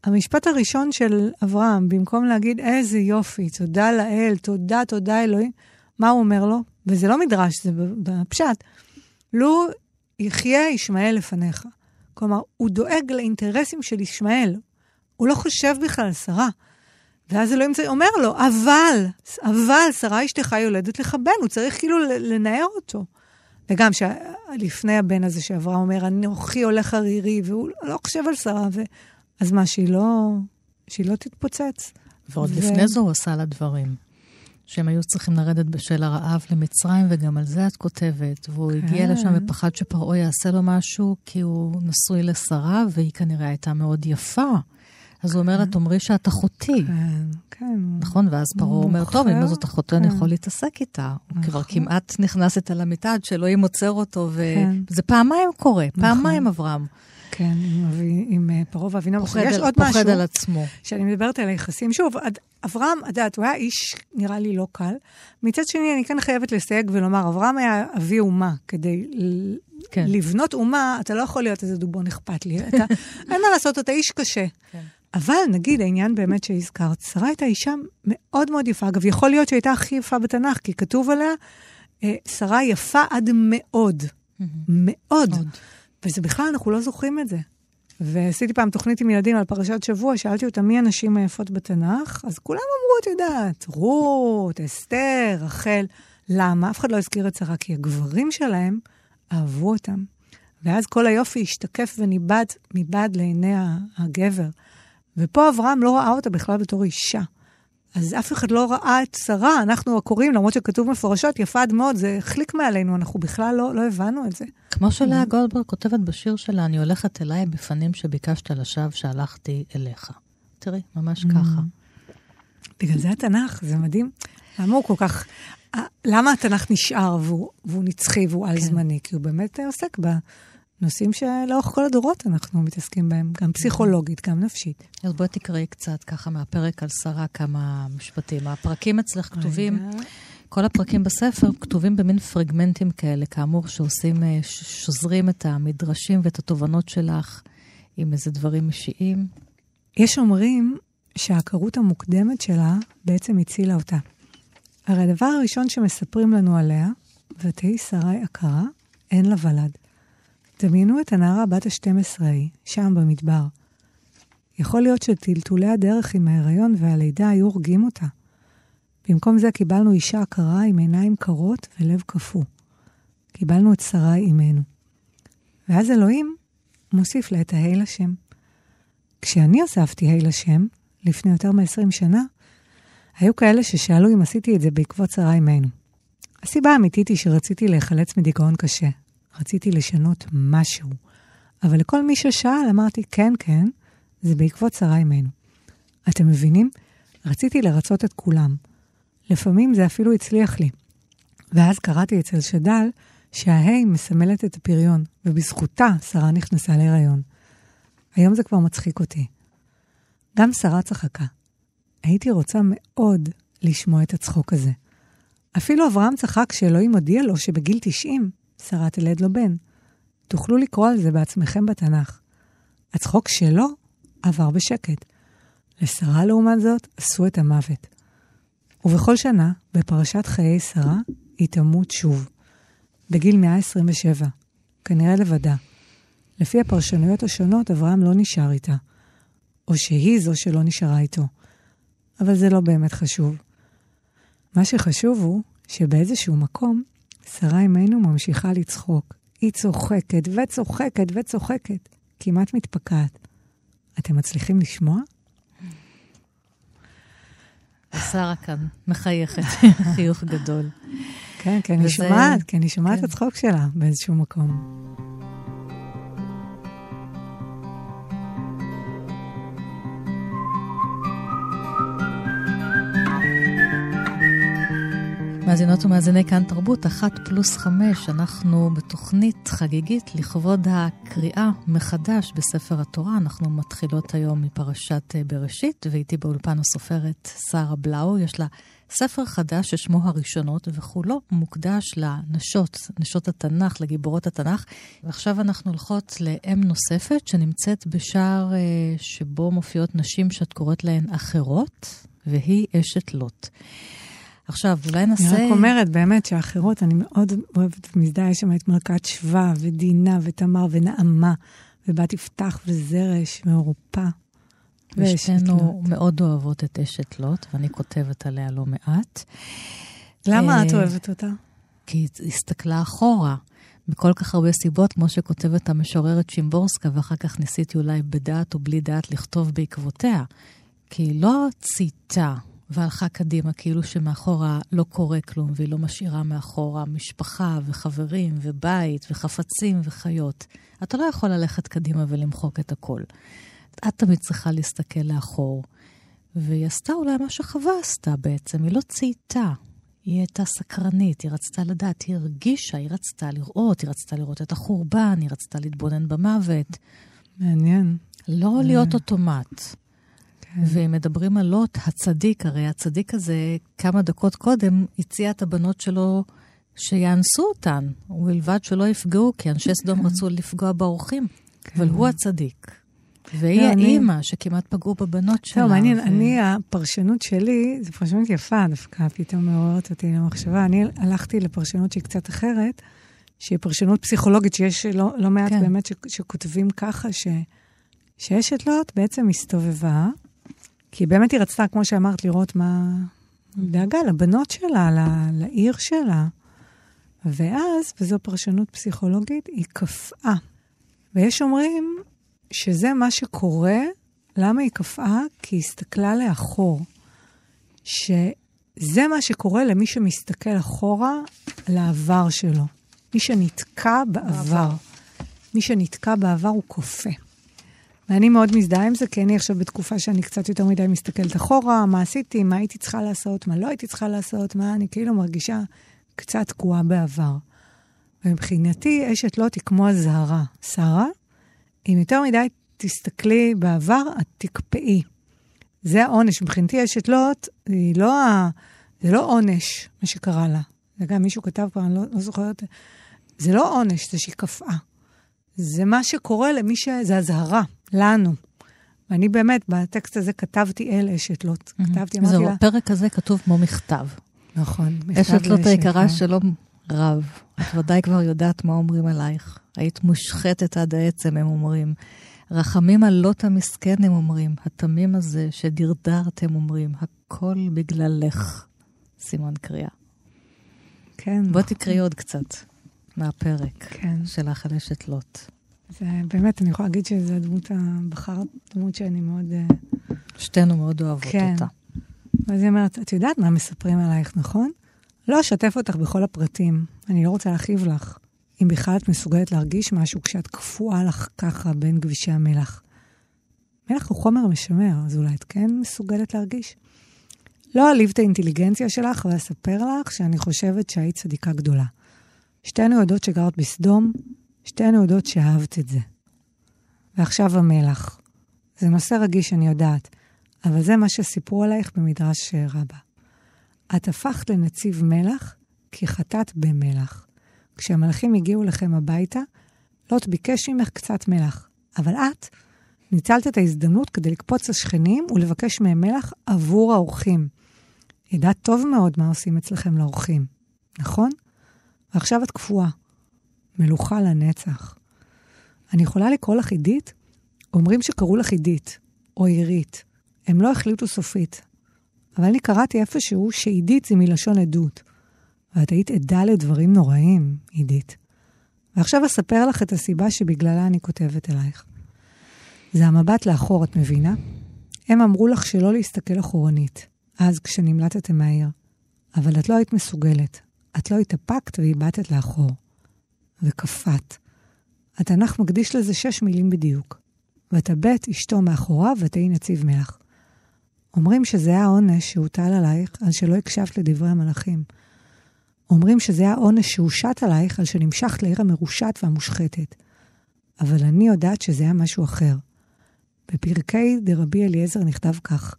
המשפט הראשון של אברהם, במקום להגיד, איזה יופי, תודה לאל, תודה, תודה אלוהים, מה הוא אומר לו? וזה לא מדרש, זה בפשט. לו יחיה ישמעאל לפניך. כלומר, הוא דואג לאינטרסים של ישמעאל. הוא לא חושב בכלל על שרה. ואז אלוהים אומר לו, אבל, אבל, שרה אשתך יולדת לך בן, הוא צריך כאילו לנער אותו. וגם שלפני הבן הזה שאברהם אומר, אנוכי הולך ערירי, והוא לא חושב על שרה, ו... אז מה, שהיא לא, שהיא לא תתפוצץ? ועוד ו- לפני זה הוא עשה לה דברים. שהם היו צריכים לרדת בשל הרעב למצרים, וגם על זה את כותבת. והוא כן. הגיע לשם ופחד שפרעה יעשה לו משהו, כי הוא נשוי לשרה, והיא כנראה הייתה מאוד יפה. אז הוא אומר לה, תאמרי שאת אחותי. כן, כן. נכון, ואז פרעה אומר, טוב, אם זאת אחותו, אני כן. יכול להתעסק איתה. הוא כבר נכון. כמעט נכנס איתה למיטה עד שאלוהים עוצר אותו, כן. וזה פעמיים קורה, נכון. פעמיים אברהם. כן, עם, אה, פרעה ואבינו. פוחד יש עוד פוחד משהו על עצמו. שאני מדברת על היחסים. שוב, אברהם, את יודעת, הוא היה איש, נראה לי, לא קל. מצד שני, אני כן חייבת לסייג ולומר, אברהם היה אבי אומה. כדי כן. לבנות אומה, אתה לא יכול להיות איזה דובון אכפת לי. אתה, אין מה לעשות, אתה איש קשה. כן. אבל נגיד, העניין באמת שהזכרת, שרה הייתה אישה מאוד מאוד יפה. אגב, יכול להיות שהייתה הכי יפה בתנ"ך, כי כתוב עליה, אה, שרה יפה עד מאוד. מאוד. וזה בכלל, אנחנו לא זוכרים את זה. ועשיתי פעם תוכנית עם ילדים על פרשת שבוע, שאלתי אותם מי הנשים היפות בתנ"ך, אז כולם אמרו, את יודעת, רות, אסתר, רחל. למה? אף אחד לא הזכיר את שרה, כי הגברים שלהם אהבו אותם. ואז כל היופי השתקף וניבד מבעד לעיני הגבר. ופה אברהם לא ראה אותה בכלל בתור אישה. אז אף אחד לא ראה את שרה, אנחנו הקוראים, למרות שכתוב מפורשות, יפה עד מאוד, זה החליק מעלינו, אנחנו בכלל לא, לא הבנו את זה. כמו שלאה גולדברג כותבת בשיר שלה, אני הולכת אליי בפנים שביקשת לשווא שהלכתי אליך. תראי, ממש ככה. בגלל זה התנ"ך, זה מדהים. למה הוא כל כך... אה, למה התנ"ך נשאר והוא, והוא נצחי והוא על-זמני? כי הוא באמת עוסק בנושאים שלאורך כל הדורות אנחנו מתעסקים בהם, גם פסיכולוגית, גם נפשית. אז בואי תקראי קצת ככה מהפרק על שרה כמה משפטים. הפרקים אצלך כתובים. כל הפרקים בספר כתובים במין פרגמנטים כאלה, כאמור, שעושים, אה, שוזרים את המדרשים ואת התובנות שלך עם איזה דברים אישיים. יש אומרים שהעקרות המוקדמת שלה בעצם הצילה אותה. הרי הדבר הראשון שמספרים לנו עליה, ותהי שרי עקרה, אין לה ולד. דמיינו את הנערה בת ה-12 ההיא, שם במדבר. יכול להיות שטלטולי הדרך עם ההיריון והלידה היו הורגים אותה. במקום זה קיבלנו אישה עקרה עם עיניים קרות ולב קפוא. קיבלנו את שרי אימנו. ואז אלוהים מוסיף לה את ההי לשם. כשאני הוספתי ה' לשם, לפני יותר מ-20 שנה, היו כאלה ששאלו אם עשיתי את זה בעקבות שרה אימנו. הסיבה האמיתית היא שרציתי להיחלץ מדיכאון קשה. רציתי לשנות משהו. אבל לכל מי ששאל אמרתי, כן, כן, זה בעקבות שרה אימנו. אתם מבינים? רציתי לרצות את כולם. לפעמים זה אפילו הצליח לי. ואז קראתי אצל שד"ל שההי מסמלת את הפריון, ובזכותה שרה נכנסה להיריון. היום זה כבר מצחיק אותי. גם שרה צחקה. הייתי רוצה מאוד לשמוע את הצחוק הזה. אפילו אברהם צחק כשאלוהים הודיע לו שבגיל 90 שרה תלד לו בן. תוכלו לקרוא על זה בעצמכם בתנ"ך. הצחוק שלו עבר בשקט. לשרה, לעומת זאת, עשו את המוות. ובכל שנה, בפרשת חיי שרה, היא תמות שוב. בגיל 127, כנראה לבדה. לפי הפרשנויות השונות, אברהם לא נשאר איתה. או שהיא זו שלא נשארה איתו. אבל זה לא באמת חשוב. מה שחשוב הוא שבאיזשהו מקום, שרה אימנו ממשיכה לצחוק. היא צוחקת וצוחקת וצוחקת, כמעט מתפקעת. אתם מצליחים לשמוע? שרה כאן מחייכת, חיוך גדול. כן, כי אני שומעת, כי אני שומעת את כן. הצחוק שלה באיזשהו מקום. מאזינות ומאזיני כאן תרבות, אחת פלוס חמש, אנחנו בתוכנית חגיגית לכבוד הקריאה מחדש בספר התורה. אנחנו מתחילות היום מפרשת אה, בראשית, ואיתי באולפן הסופרת שרה בלאו. יש לה ספר חדש ששמו הראשונות, וכולו מוקדש לנשות, נשות התנ"ך, לגיבורות התנ"ך. ועכשיו אנחנו הולכות לאם נוספת שנמצאת בשער אה, שבו מופיעות נשים שאת קוראת להן אחרות, והיא אשת לוט. עכשיו, אולי נעשה... אני רק אומרת, באמת, שהאחרות, אני מאוד אוהבת ומזדהה, יש שם את מלכת שבא, ודינה, ותמר, ונעמה, ובת יפתח, וזרש, ועורפה. ושתינו מאוד אוהבות את אשת לוט, ואני כותבת עליה לא מעט. למה את אה, אוהבת אותה? כי היא הסתכלה אחורה. מכל כך הרבה סיבות, כמו שכותבת המשוררת שימבורסקה, ואחר כך ניסיתי אולי בדעת או בלי דעת לכתוב בעקבותיה. כי היא לא צייתה והלכה קדימה, כאילו שמאחורה לא קורה כלום, והיא לא משאירה מאחורה משפחה וחברים ובית וחפצים וחיות. אתה לא יכול ללכת קדימה ולמחוק את הכל. את תמיד צריכה להסתכל לאחור. והיא עשתה אולי מה שחווה עשתה בעצם, היא לא צייתה. היא הייתה סקרנית, היא רצתה לדעת, היא הרגישה, היא רצתה לראות, היא רצתה לראות את החורבן, היא רצתה להתבונן במוות. מעניין. לא להיות אוטומט. כן. ואם מדברים על לוט, הצדיק, הרי הצדיק הזה, כמה דקות קודם, הציע את הבנות שלו שיאנסו אותן, ובלבד שלא יפגעו, כי אנשי סדום כן. רצו לפגוע באורחים. כן. אבל הוא הצדיק. והיא לא, האימא אני... שכמעט פגעו בבנות שלה. לא, מעניין, ו... אני, הפרשנות שלי, זו פרשנות יפה דווקא, פתאום מעוררת אותי למחשבה. אני הלכתי לפרשנות שהיא קצת אחרת, שהיא פרשנות פסיכולוגית, שיש לא, לא מעט כן. באמת ש, שכותבים ככה, ש, שאשת לוט בעצם הסתובבה, כי באמת היא רצתה, כמו שאמרת, לראות מה... דאגה לבנות שלה, לעיר שלה. ואז, וזו פרשנות פסיכולוגית, היא קפאה. ויש אומרים שזה מה שקורה, למה היא קפאה? כי היא הסתכלה לאחור. שזה מה שקורה למי שמסתכל אחורה לעבר שלו. מי שנתקע בעבר. בעבר. מי שנתקע בעבר הוא קופא. ואני מאוד מזדהה עם זה, כי אני עכשיו בתקופה שאני קצת יותר מדי מסתכלת אחורה, מה עשיתי, מה הייתי צריכה לעשות, מה לא הייתי צריכה לעשות, מה אני כאילו מרגישה קצת תקועה בעבר. ומבחינתי, אשת לוט היא כמו אזהרה. שרה, אם יותר מדי תסתכלי בעבר, את תקפאי. זה העונש. מבחינתי אשת לוט היא לא זה לא עונש, מה שקרה לה. זה גם מישהו כתב כבר, אני לא, לא זוכרת. זה לא עונש, זה שהיא קפאה. זה מה שקורה למי ש... זה אזהרה, לנו. ואני באמת, בטקסט הזה כתבתי אל אשת לוט. כתבתי, אמרתי זהו, לה... הפרק הזה כתוב כמו מכתב. נכון, מכתב אשת לוט היקרה. שלום רב. את ודאי כבר יודעת מה אומרים עלייך. היית מושחתת עד העצם, הם אומרים. רחמים על לוט המסכן, הם אומרים. התמים הזה שדרדרת, הם אומרים. הכל בגללך. סימן קריאה. כן. בוא תקראי עוד קצת מהפרק כן. שלך על אשת לוט. זה באמת, אני יכולה להגיד שזו הדמות, בחרת דמות שאני מאוד... אה, שתינו מאוד אוהבות כן. אותה. ואז היא אומרת, את יודעת מה מספרים עלייך, נכון? לא אשתף אותך בכל הפרטים, אני לא רוצה להכאיב לך. אם בכלל את מסוגלת להרגיש משהו כשאת קפואה לך ככה בין כבישי המלח. מלח הוא חומר משמר, אז אולי את כן מסוגלת להרגיש? לא אעליב את האינטליגנציה שלך ואספר לך שאני חושבת שהיית צדיקה גדולה. שתינו יודעות שגרת בסדום, שתינו יודעות שאהבת את זה. ועכשיו המלח. זה נושא רגיש, אני יודעת, אבל זה מה שסיפרו עלייך במדרש רבה. את הפכת לנציב מלח כי חטאת במלח. כשהמלאכים הגיעו לכם הביתה, לוט ביקש ממך קצת מלח, אבל את ניצלת את ההזדמנות כדי לקפוץ לשכנים ולבקש מהם מלח עבור האורחים. ידעת טוב מאוד מה עושים אצלכם לאורחים, נכון? ועכשיו את קפואה, מלוכה לנצח. אני יכולה לקרוא לך עידית? אומרים שקראו לך עידית, או עירית. הם לא החליטו סופית. אבל אני קראתי איפשהו שעידית זה מלשון עדות. ואת היית עדה לדברים נוראים, עידית. ועכשיו אספר לך את הסיבה שבגללה אני כותבת אלייך. זה המבט לאחור, את מבינה? הם אמרו לך שלא להסתכל אחורנית, אז כשנמלטתם מהעיר. אבל את לא היית מסוגלת. את לא התאפקת והבטת לאחור. וקפאת. התנ"ך מקדיש לזה שש מילים בדיוק. ותבט אשתו מאחוריו ותהי נציב מלח. אומרים שזה העונש שהוטל עלייך על שלא הקשבת לדברי המלאכים. אומרים שזה העונש שהושת עלייך על שנמשכת לעיר המרושעת והמושחתת. אבל אני יודעת שזה היה משהו אחר. בפרקי דרבי אליעזר נכתב כך: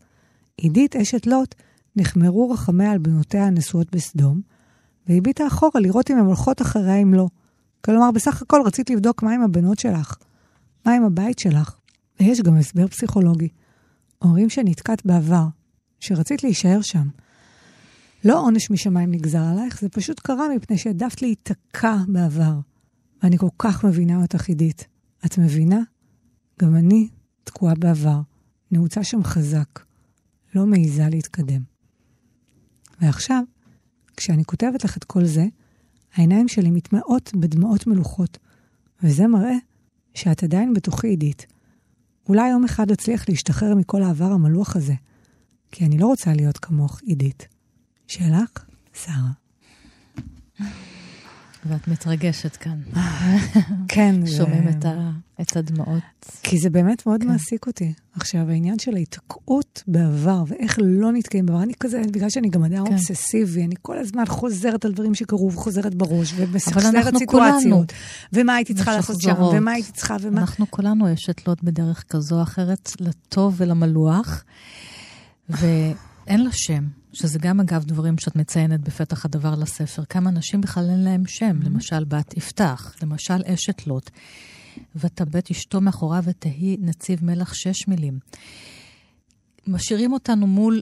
עידית אשת לוט נחמרו רחמיה על בנותיה הנשואות בסדום, והביטה אחורה לראות אם הן הולכות אחריה אם לא. כלומר, בסך הכל רצית לבדוק מה עם הבנות שלך, מה עם הבית שלך. ויש גם הסבר פסיכולוגי. אומרים שנתקעת בעבר, שרצית להישאר שם. לא עונש משמיים נגזר עלייך, זה פשוט קרה מפני שהעדפת להיתקע בעבר. ואני כל כך מבינה אותך, עידית. את מבינה? גם אני תקועה בעבר, נעוצה שם חזק, לא מעיזה להתקדם. ועכשיו, כשאני כותבת לך את כל זה, העיניים שלי מתמעות בדמעות מלוכות, וזה מראה שאת עדיין בתוכי, עידית. אולי יום אחד אצליח להשתחרר מכל העבר המלוח הזה, כי אני לא רוצה להיות כמוך, עידית. שלך, שרה. ואת מתרגשת כאן. כן, שומעים את, ה, את הדמעות. כי זה באמת מאוד כן. מעסיק אותי. עכשיו, העניין של ההיתקעות בעבר, ואיך לא נתקעים בעבר, אני כזה, בגלל שאני גם אדם כן. אובססיבי, אני כל הזמן חוזרת על דברים שקרו, וחוזרת בראש, אנחנו סיטואציות. ומה הייתי צריכה לעשות שם. ומה הייתי צריכה, ומה... אנחנו כולנו אשת לוט בדרך כזו או אחרת, לטוב ולמלוח, ואין לה שם, שזה גם אגב דברים שאת מציינת בפתח הדבר לספר. כמה אנשים בכלל אין להם שם, למשל בת יפתח, למשל אשת לוט, ותבט אשתו מאחוריו ותהי נציב מלח שש מילים. משאירים אותנו מול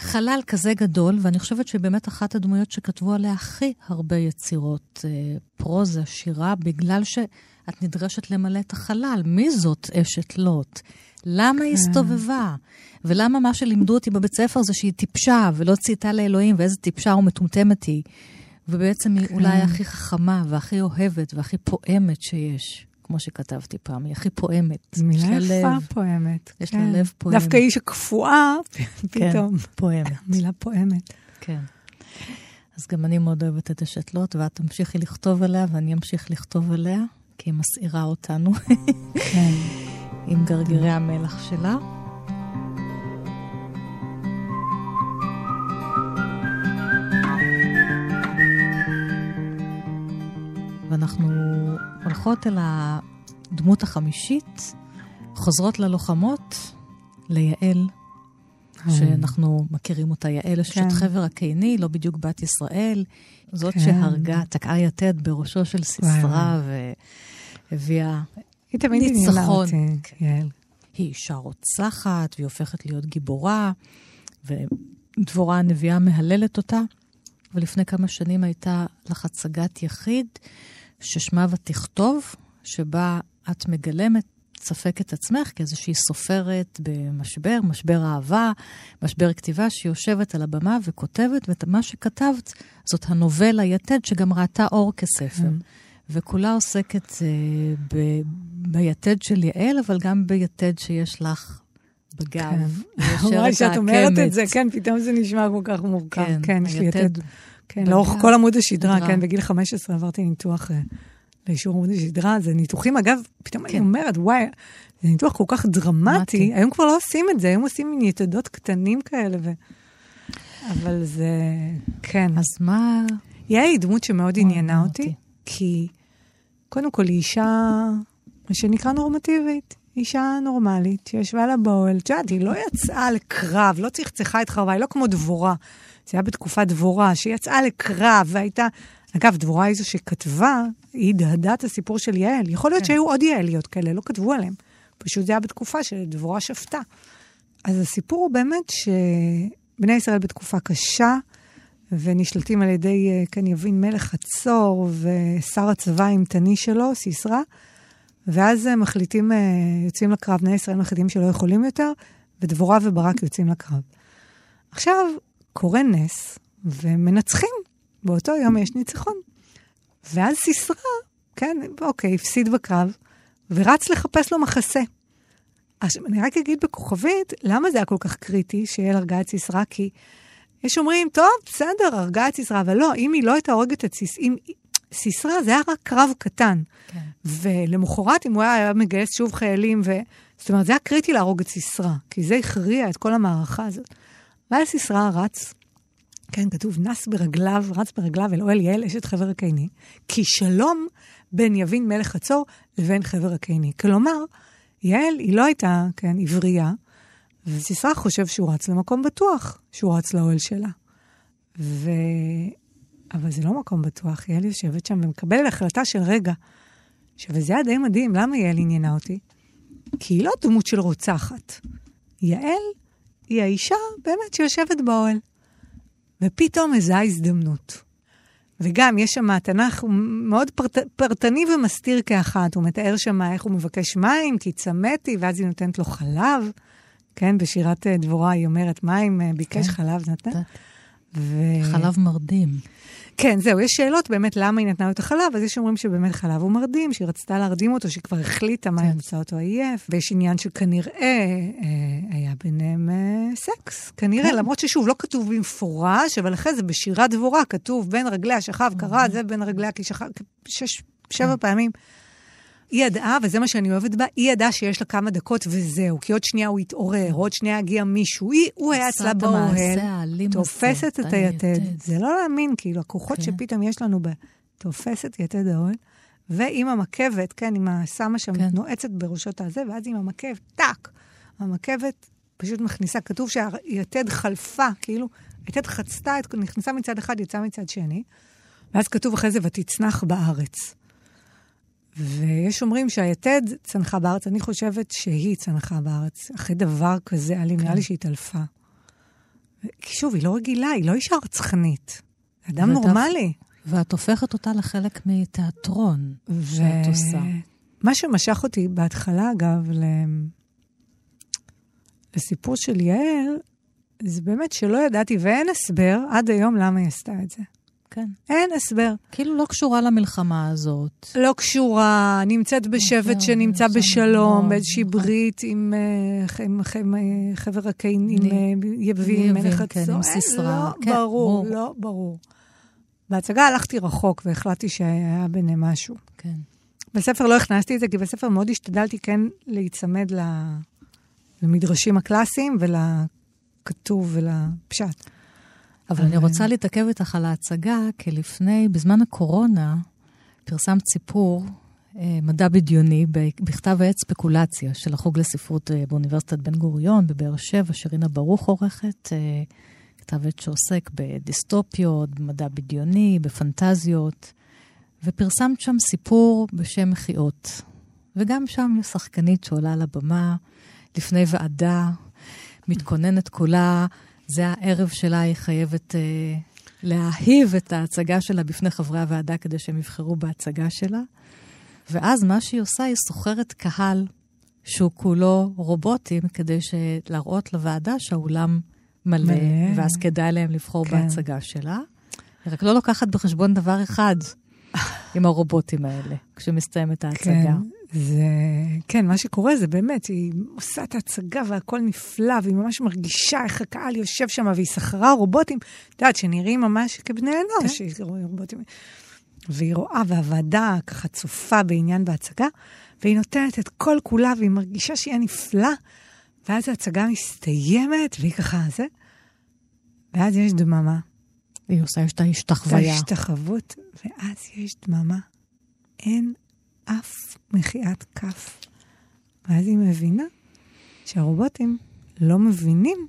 חלל כזה גדול, ואני חושבת שבאמת אחת הדמויות שכתבו עליה הכי הרבה יצירות, אה, פרוזה, שירה, בגלל שאת נדרשת למלא את החלל. מי זאת אשת לוט? למה היא הסתובבה? ולמה מה שלימדו אותי בבית ספר זה שהיא טיפשה ולא צייתה לאלוהים, ואיזה טיפשה ומטומטמת היא. ובעצם היא אולי הכי חכמה והכי אוהבת והכי פועמת שיש. כמו שכתבתי פעם, היא הכי פועמת. מילה יפה, לב. פועמת. יש כן. לה לב פועם. דווקא היא שקפואה, כן, פתאום. פועמת. מילה פועמת. כן. אז גם אני מאוד אוהבת את אשת לוט, ואת תמשיכי לכתוב עליה, ואני אמשיך לכתוב עליה, כי היא מסעירה אותנו כן. עם גרגירי המלח שלה. ואנחנו הולכות אל הדמות החמישית, חוזרות ללוחמות, ליעל. שאנחנו מכירים אותה, יעל אשת כן. חבר הקיני, לא בדיוק בת ישראל, זאת כן. שהרגה, תקעה יתד בראשו של סיסרא והביאה... היא תמיד עניינה ניצחון. אותי, כן. יעל. היא אישה רוצחת, והיא הופכת להיות גיבורה, ודבורה הנביאה מהללת אותה. ולפני כמה שנים הייתה לך הצגת יחיד, ששמה ותכתוב, שבה את מגלמת ספק את עצמך כאיזושהי סופרת במשבר, משבר אהבה, משבר כתיבה, שיושבת על הבמה וכותבת, ומה שכתבת זאת הנובלה יתד, שגם ראתה אור כספר. וכולה עוסקת uh, ב- ביתד של יעל, אבל גם ביתד שיש לך בגב. וואי, שאת אומרת את. זה, כן, פתאום זה נשמע כל כך מורכב. כן, כן, יש לי יתד. כן, בגב, לאורך כל עמוד השדרה, שדרה. כן, בגיל 15 עברתי ניתוח אה, לאישור עמוד השדרה. זה ניתוחים, אגב, פתאום אני כן. אומרת, וואי, זה ניתוח כל כך דרמטי, דרמטי. היום כבר לא עושים את זה, היום עושים מין יתדות קטנים כאלה, ו... אבל זה, כן. אז מה... יעל היא דמות שמאוד עניינה אותי. אותי, כי קודם כל היא אישה, מה שנקרא נורמטיבית. אישה נורמלית שישבה לה באוהל. את יודעת, היא לא יצאה לקרב, לא צחצחה את חרבה, היא לא כמו דבורה. זה היה בתקופת דבורה, שהיא יצאה לקרב והייתה... אגב, דבורה היא זו שכתבה, היא הדהדה את הסיפור של יעל. יכול להיות כן. שהיו עוד יעליות כאלה, לא כתבו עליהם. פשוט זה היה בתקופה שדבורה שפטה. אז הסיפור הוא באמת שבני ישראל בתקופה קשה, ונשלטים על ידי, אה, כאן יבין, מלך חצור ושר הצבא האימתני שלו, סיסרא, ואז אה, מחליטים, אה, יוצאים לקרב, בני ישראל מחליטים שלא יכולים יותר, ודבורה וברק יוצאים לקרב. עכשיו, קורה נס, ומנצחים. באותו יום יש ניצחון. ואז סיסרא, כן, אוקיי, הפסיד בקרב, ורץ לחפש לו מחסה. עכשיו, אני רק אגיד בכוכבית, למה זה היה כל כך קריטי שיעל הרגה את סיסרא? כי יש אומרים, טוב, בסדר, הרגה את סיסרא, אבל לא, אם היא לא הייתה הורגת את סיס... אם... סיסרא, זה היה רק קרב קטן. כן. ולמחרת, אם הוא היה מגייס שוב חיילים, ו... זאת אומרת, זה היה קריטי להרוג את סיסרא, כי זה הכריע את כל המערכה הזאת. ואז סיסרא רץ, כן, כתוב, נס ברגליו, רץ ברגליו אל אוהל יעל אשת חבר הקיני, כי שלום בין יבין מלך חצור לבין חבר הקיני. כלומר, יעל היא לא הייתה, כן, עברייה, וסיסרא חושב שהוא רץ למקום בטוח, שהוא רץ לאוהל שלה. ו... אבל זה לא מקום בטוח, יעל יושבת שם ומקבלת החלטה של רגע. עכשיו, וזה היה די מדהים, למה יעל עניינה אותי? כי היא לא דמות של רוצחת. יעל היא האישה באמת שיושבת באוהל. ופתאום מזהה הזדמנות. וגם, יש שם, התנ"ך הוא מאוד פרט, פרטני ומסתיר כאחת. הוא מתאר שם איך הוא מבקש מים, כי צמאתי, ואז היא נותנת לו חלב. כן, בשירת אה, דבורה היא אומרת, מים, אה, ביקש כן. חלב, נתן. ו... חלב מרדים. כן, זהו, יש שאלות באמת למה היא נתנה לו את החלב, אז יש שאומרים שבאמת חלב הוא מרדים, שהיא רצתה להרדים אותו, שהיא כבר החליטה מה כן. מצאה אותו עייף, ויש עניין שכנראה אה, היה ביניהם אה, סקס, כנראה, כן. למרות ששוב, לא כתוב במפורש, אבל אחרי זה בשירת דבורה כתוב בין רגליה שכב, קרא זה בין רגליה כי שכב, שש, שבע כן. פעמים. היא ידעה, וזה מה שאני אוהבת בה, היא ידעה שיש לה כמה דקות וזהו, כי עוד שנייה הוא יתעורר, עוד שנייה יגיע מישהו, היא, הוא היה אצלה באוהל. תופסת את היתד. יתד. זה לא להאמין, כאילו, הכוחות כן. שפתאום יש לנו ב... תופסת יתד האוהל, ועם המקבת, כן, עם השמה שם, כן. נועצת בראשות הזה, ואז עם המקב, טאק. המקבת פשוט מכניסה, כתוב שהיתד חלפה, כאילו, היתד חצתה, נכנסה מצד אחד, יצאה מצד שני, ואז כתוב אחרי זה, ותצנח בארץ. ויש אומרים שהיתד צנחה בארץ, אני חושבת שהיא צנחה בארץ. אחרי דבר כזה, היה לי, נראה כן. לי שהיא התעלפה. כי שוב, היא לא רגילה, היא לא אישה רצחנית. אדם נורמלי. ואת הופכת אותה לחלק מתיאטרון שאת עושה. מה שמשך אותי בהתחלה, אגב, ל... לסיפור של יעל, זה באמת שלא ידעתי, ואין הסבר עד היום למה היא עשתה את זה. כן. אין הסבר. כאילו לא קשורה למלחמה הזאת. לא קשורה, נמצאת בשבט אוקיי, שנמצא אוקיי, בשלום, נכון, באיזושהי נכון. ברית עם אה, עם עם, אה, חבר הקיין, עם אה, יבין, מלך כן, הצור. עם אין, סיסרא. לא כן, ברור. לא ברור. בהצגה הלכתי רחוק והחלטתי שהיה ביניהם משהו. כן. בספר לא הכנסתי את זה, כי בספר מאוד השתדלתי כן להיצמד למדרשים הקלאסיים ולכתוב ולפשט. אבל אני רוצה להתעכב איתך על ההצגה, כי לפני, בזמן הקורונה, פרסמת סיפור אה, מדע בדיוני בכתב העת ספקולציה של החוג לספרות אה, באוניברסיטת בן גוריון בבאר שבע, שרינה ברוך עורכת. אה, כתב עת שעוסק בדיסטופיות, במדע בדיוני, בפנטזיות, ופרסמת שם סיפור בשם מחיאות. וגם שם יש שחקנית שעולה על הבמה לפני ועדה, מתכוננת כולה, זה הערב שלה, היא חייבת אה, להאהיב את ההצגה שלה בפני חברי הוועדה כדי שהם יבחרו בהצגה שלה. ואז מה שהיא עושה, היא סוחרת קהל שהוא כולו רובוטים, כדי להראות לוועדה שהאולם מלא, מלא, ואז כדאי להם לבחור כן. בהצגה שלה. היא רק לא לוקחת בחשבון דבר אחד עם הרובוטים האלה, כשמסתיימת ההצגה. כן, זה, כן, מה שקורה זה באמת, היא עושה את ההצגה והכל נפלא, והיא ממש מרגישה איך הקהל יושב שם, והיא שכרה רובוטים, את יודעת, שנראים ממש כבני אנוש, כן. רובוטים. והיא רואה, והוועדה ככה צופה בעניין בהצגה, והיא נותנת את כל כולה, והיא מרגישה שהיא נפלא, ואז ההצגה מסתיימת, והיא ככה, זה, ואז יש דממה. היא עושה את ההשתחוויה. את ההשתחוות, ואז יש דממה. אין אף מחיית כף. ואז היא מבינה שהרובוטים לא מבינים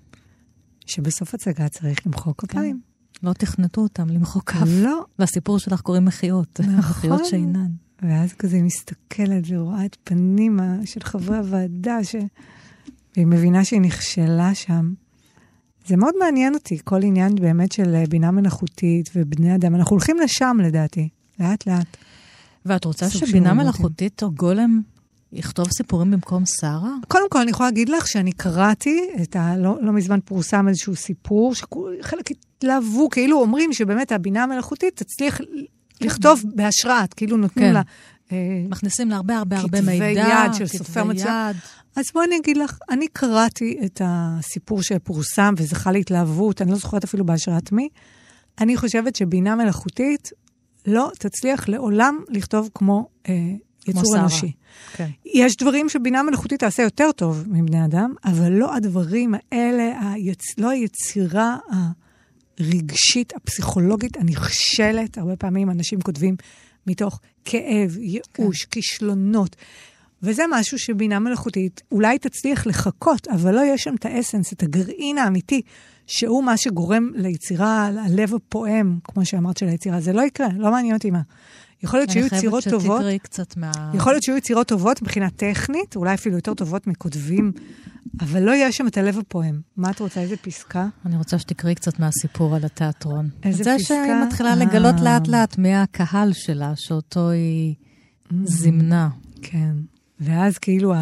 שבסוף הצגה צריך למחוא כפיים. כן. לא תכנתו אותם למחוא כף. לא. לסיפור שלך קוראים מחיאות. נכון. מחיאות שאינן. ואז כזה היא מסתכלת ורואה את פנים של חברי הוועדה, ש... והיא מבינה שהיא נכשלה שם. זה מאוד מעניין אותי, כל עניין באמת של בינה מלאכותית ובני אדם. אנחנו הולכים לשם, לדעתי, לאט-לאט. ואת רוצה שבינה מלאכותית או גולם יכתוב סיפורים במקום שרה? קודם כל, אני יכולה להגיד לך שאני קראתי את ה... לא, לא מזמן פורסם איזשהו סיפור, שחלק התלהבו, כאילו אומרים שבאמת הבינה המלאכותית תצליח לכתוב בהשראת, כאילו נותנים כן. לה... אה, מכניסים לה הרבה הרבה הרבה מידע, כתבי יד של סופר מצוין. אז בואי אני אגיד לך, אני קראתי את הסיפור שפורסם וזכה להתלהבות, אני לא זוכרת אפילו בהשראת מי. אני חושבת שבינה מלאכותית לא תצליח לעולם לכתוב כמו אה, יצור כמו אנושי. כן. יש דברים שבינה מלאכותית תעשה יותר טוב מבני אדם, אבל לא הדברים האלה, היצ... לא היצירה הרגשית, הפסיכולוגית הנכשלת. הרבה פעמים אנשים כותבים מתוך כאב, ייאוש, כן. כישלונות. וזה משהו שבינה מלאכותית אולי תצליח לחכות, אבל לא יש שם את האסנס, את הגרעין האמיתי, שהוא מה שגורם ליצירה, הלב הפועם, כמו שאמרת, של היצירה. זה לא יקרה, לא מעניין אותי מה. יכול להיות שיהיו יצירות טובות. אני חייבת שתקראי קצת מה... יכול להיות שיהיו יצירות טובות מבחינה טכנית, אולי אפילו יותר טובות מכותבים, אבל לא יהיה שם את הלב הפועם. מה את רוצה, איזה פסקה? אני רוצה שתקראי קצת מהסיפור על התיאטרון. איזה פסקה? זה שהיא מתחילה לגלות אה. לאט-לאט מי הקהל שלה, שאותו היא mm. זימנה. כן. ואז כאילו,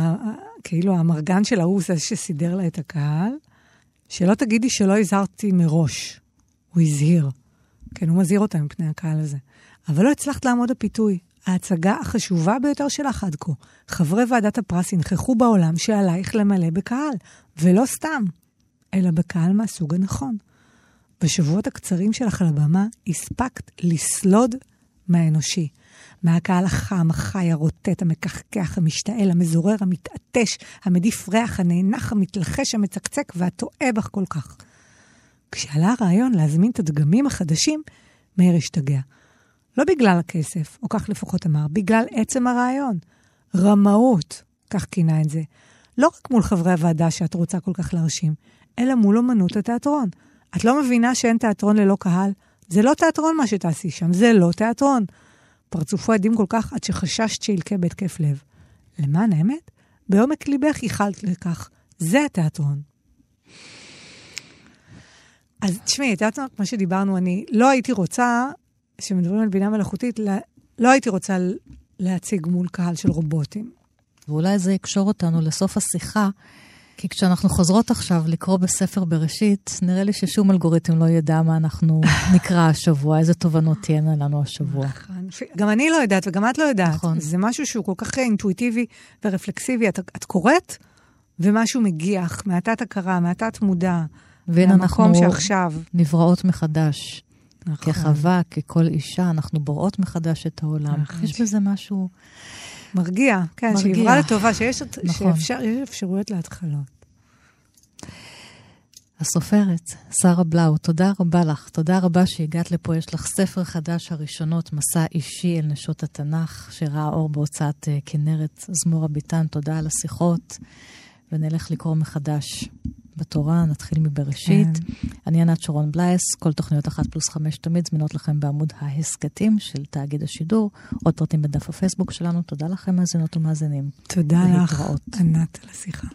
כאילו המרגן של ההוא זה שסידר לה את הקהל, שלא תגידי שלא הזהרתי מראש. הוא הזהיר. כן, הוא מזהיר אותה מפני הקהל הזה. אבל לא הצלחת לעמוד הפיתוי. ההצגה החשובה ביותר שלך עד כה. חברי ועדת הפרס ינכחו בעולם שעלייך למלא בקהל, ולא סתם, אלא בקהל מהסוג הנכון. בשבועות הקצרים שלך על הבמה הספקת לסלוד מהאנושי. מהקהל החם, החי, הרוטט, המקחקח, המשתעל, המזורר, המתעטש, המדיף ריח, הנאנח, המתלחש, המצקצק והטועה בך כל כך. כשעלה הרעיון להזמין את הדגמים החדשים, מאיר השתגע. לא בגלל הכסף, או כך לפחות אמר, בגלל עצם הרעיון. רמאות, כך כינה את זה. לא רק מול חברי הוועדה שאת רוצה כל כך להרשים, אלא מול אמנות התיאטרון. את לא מבינה שאין תיאטרון ללא קהל? זה לא תיאטרון מה שתעשי שם, זה לא תיאטרון. פרצופו עדים כל כך עד שחששת שילקה בהתקף לב. למען האמת, בעומק ליבך ייחלת לכך. זה התיאטרון. אז תשמעי, את יודעת מה שדיברנו, אני לא הייתי רוצה, כשמדברים על בינה מלאכותית, לא הייתי רוצה להציג מול קהל של רובוטים. ואולי זה יקשור אותנו לסוף השיחה, כי כשאנחנו חוזרות עכשיו לקרוא בספר בראשית, נראה לי ששום אלגוריתם לא ידע מה אנחנו נקרא השבוע, איזה תובנות תהיינה לנו השבוע. נכון. גם אני לא יודעת וגם את לא יודעת. נכון. זה משהו שהוא כל כך אינטואיטיבי ורפלקסיבי. את, את קוראת, ומשהו מגיח מהתת הכרה, מהתת מודע, מהמקום שעכשיו. נבראות מחדש. נכון. כחווה, ככל אישה, אנחנו בוראות מחדש את העולם. נכון. יש בזה משהו... מרגיע, כן, מרגיע. שעברה לטובה, שיש נכון. שאפשר, אפשרויות להתחלות. הסופרת, שרה בלאו, תודה רבה לך. תודה רבה שהגעת לפה. יש לך ספר חדש, הראשונות, מסע אישי אל נשות התנ"ך, שראה אור בהוצאת uh, כנרת זמורה ביטן. תודה על השיחות, ונלך לקרוא מחדש בתורה, נתחיל מבראשית. כן. אני ענת שרון בלייס, כל תוכניות אחת פלוס חמש תמיד זמינות לכם בעמוד ההסכתים של תאגיד השידור, עוד פרטים בדף הפייסבוק שלנו. תודה לכם, מאזינות ומאזינים. תודה לך, ענת, על השיחה.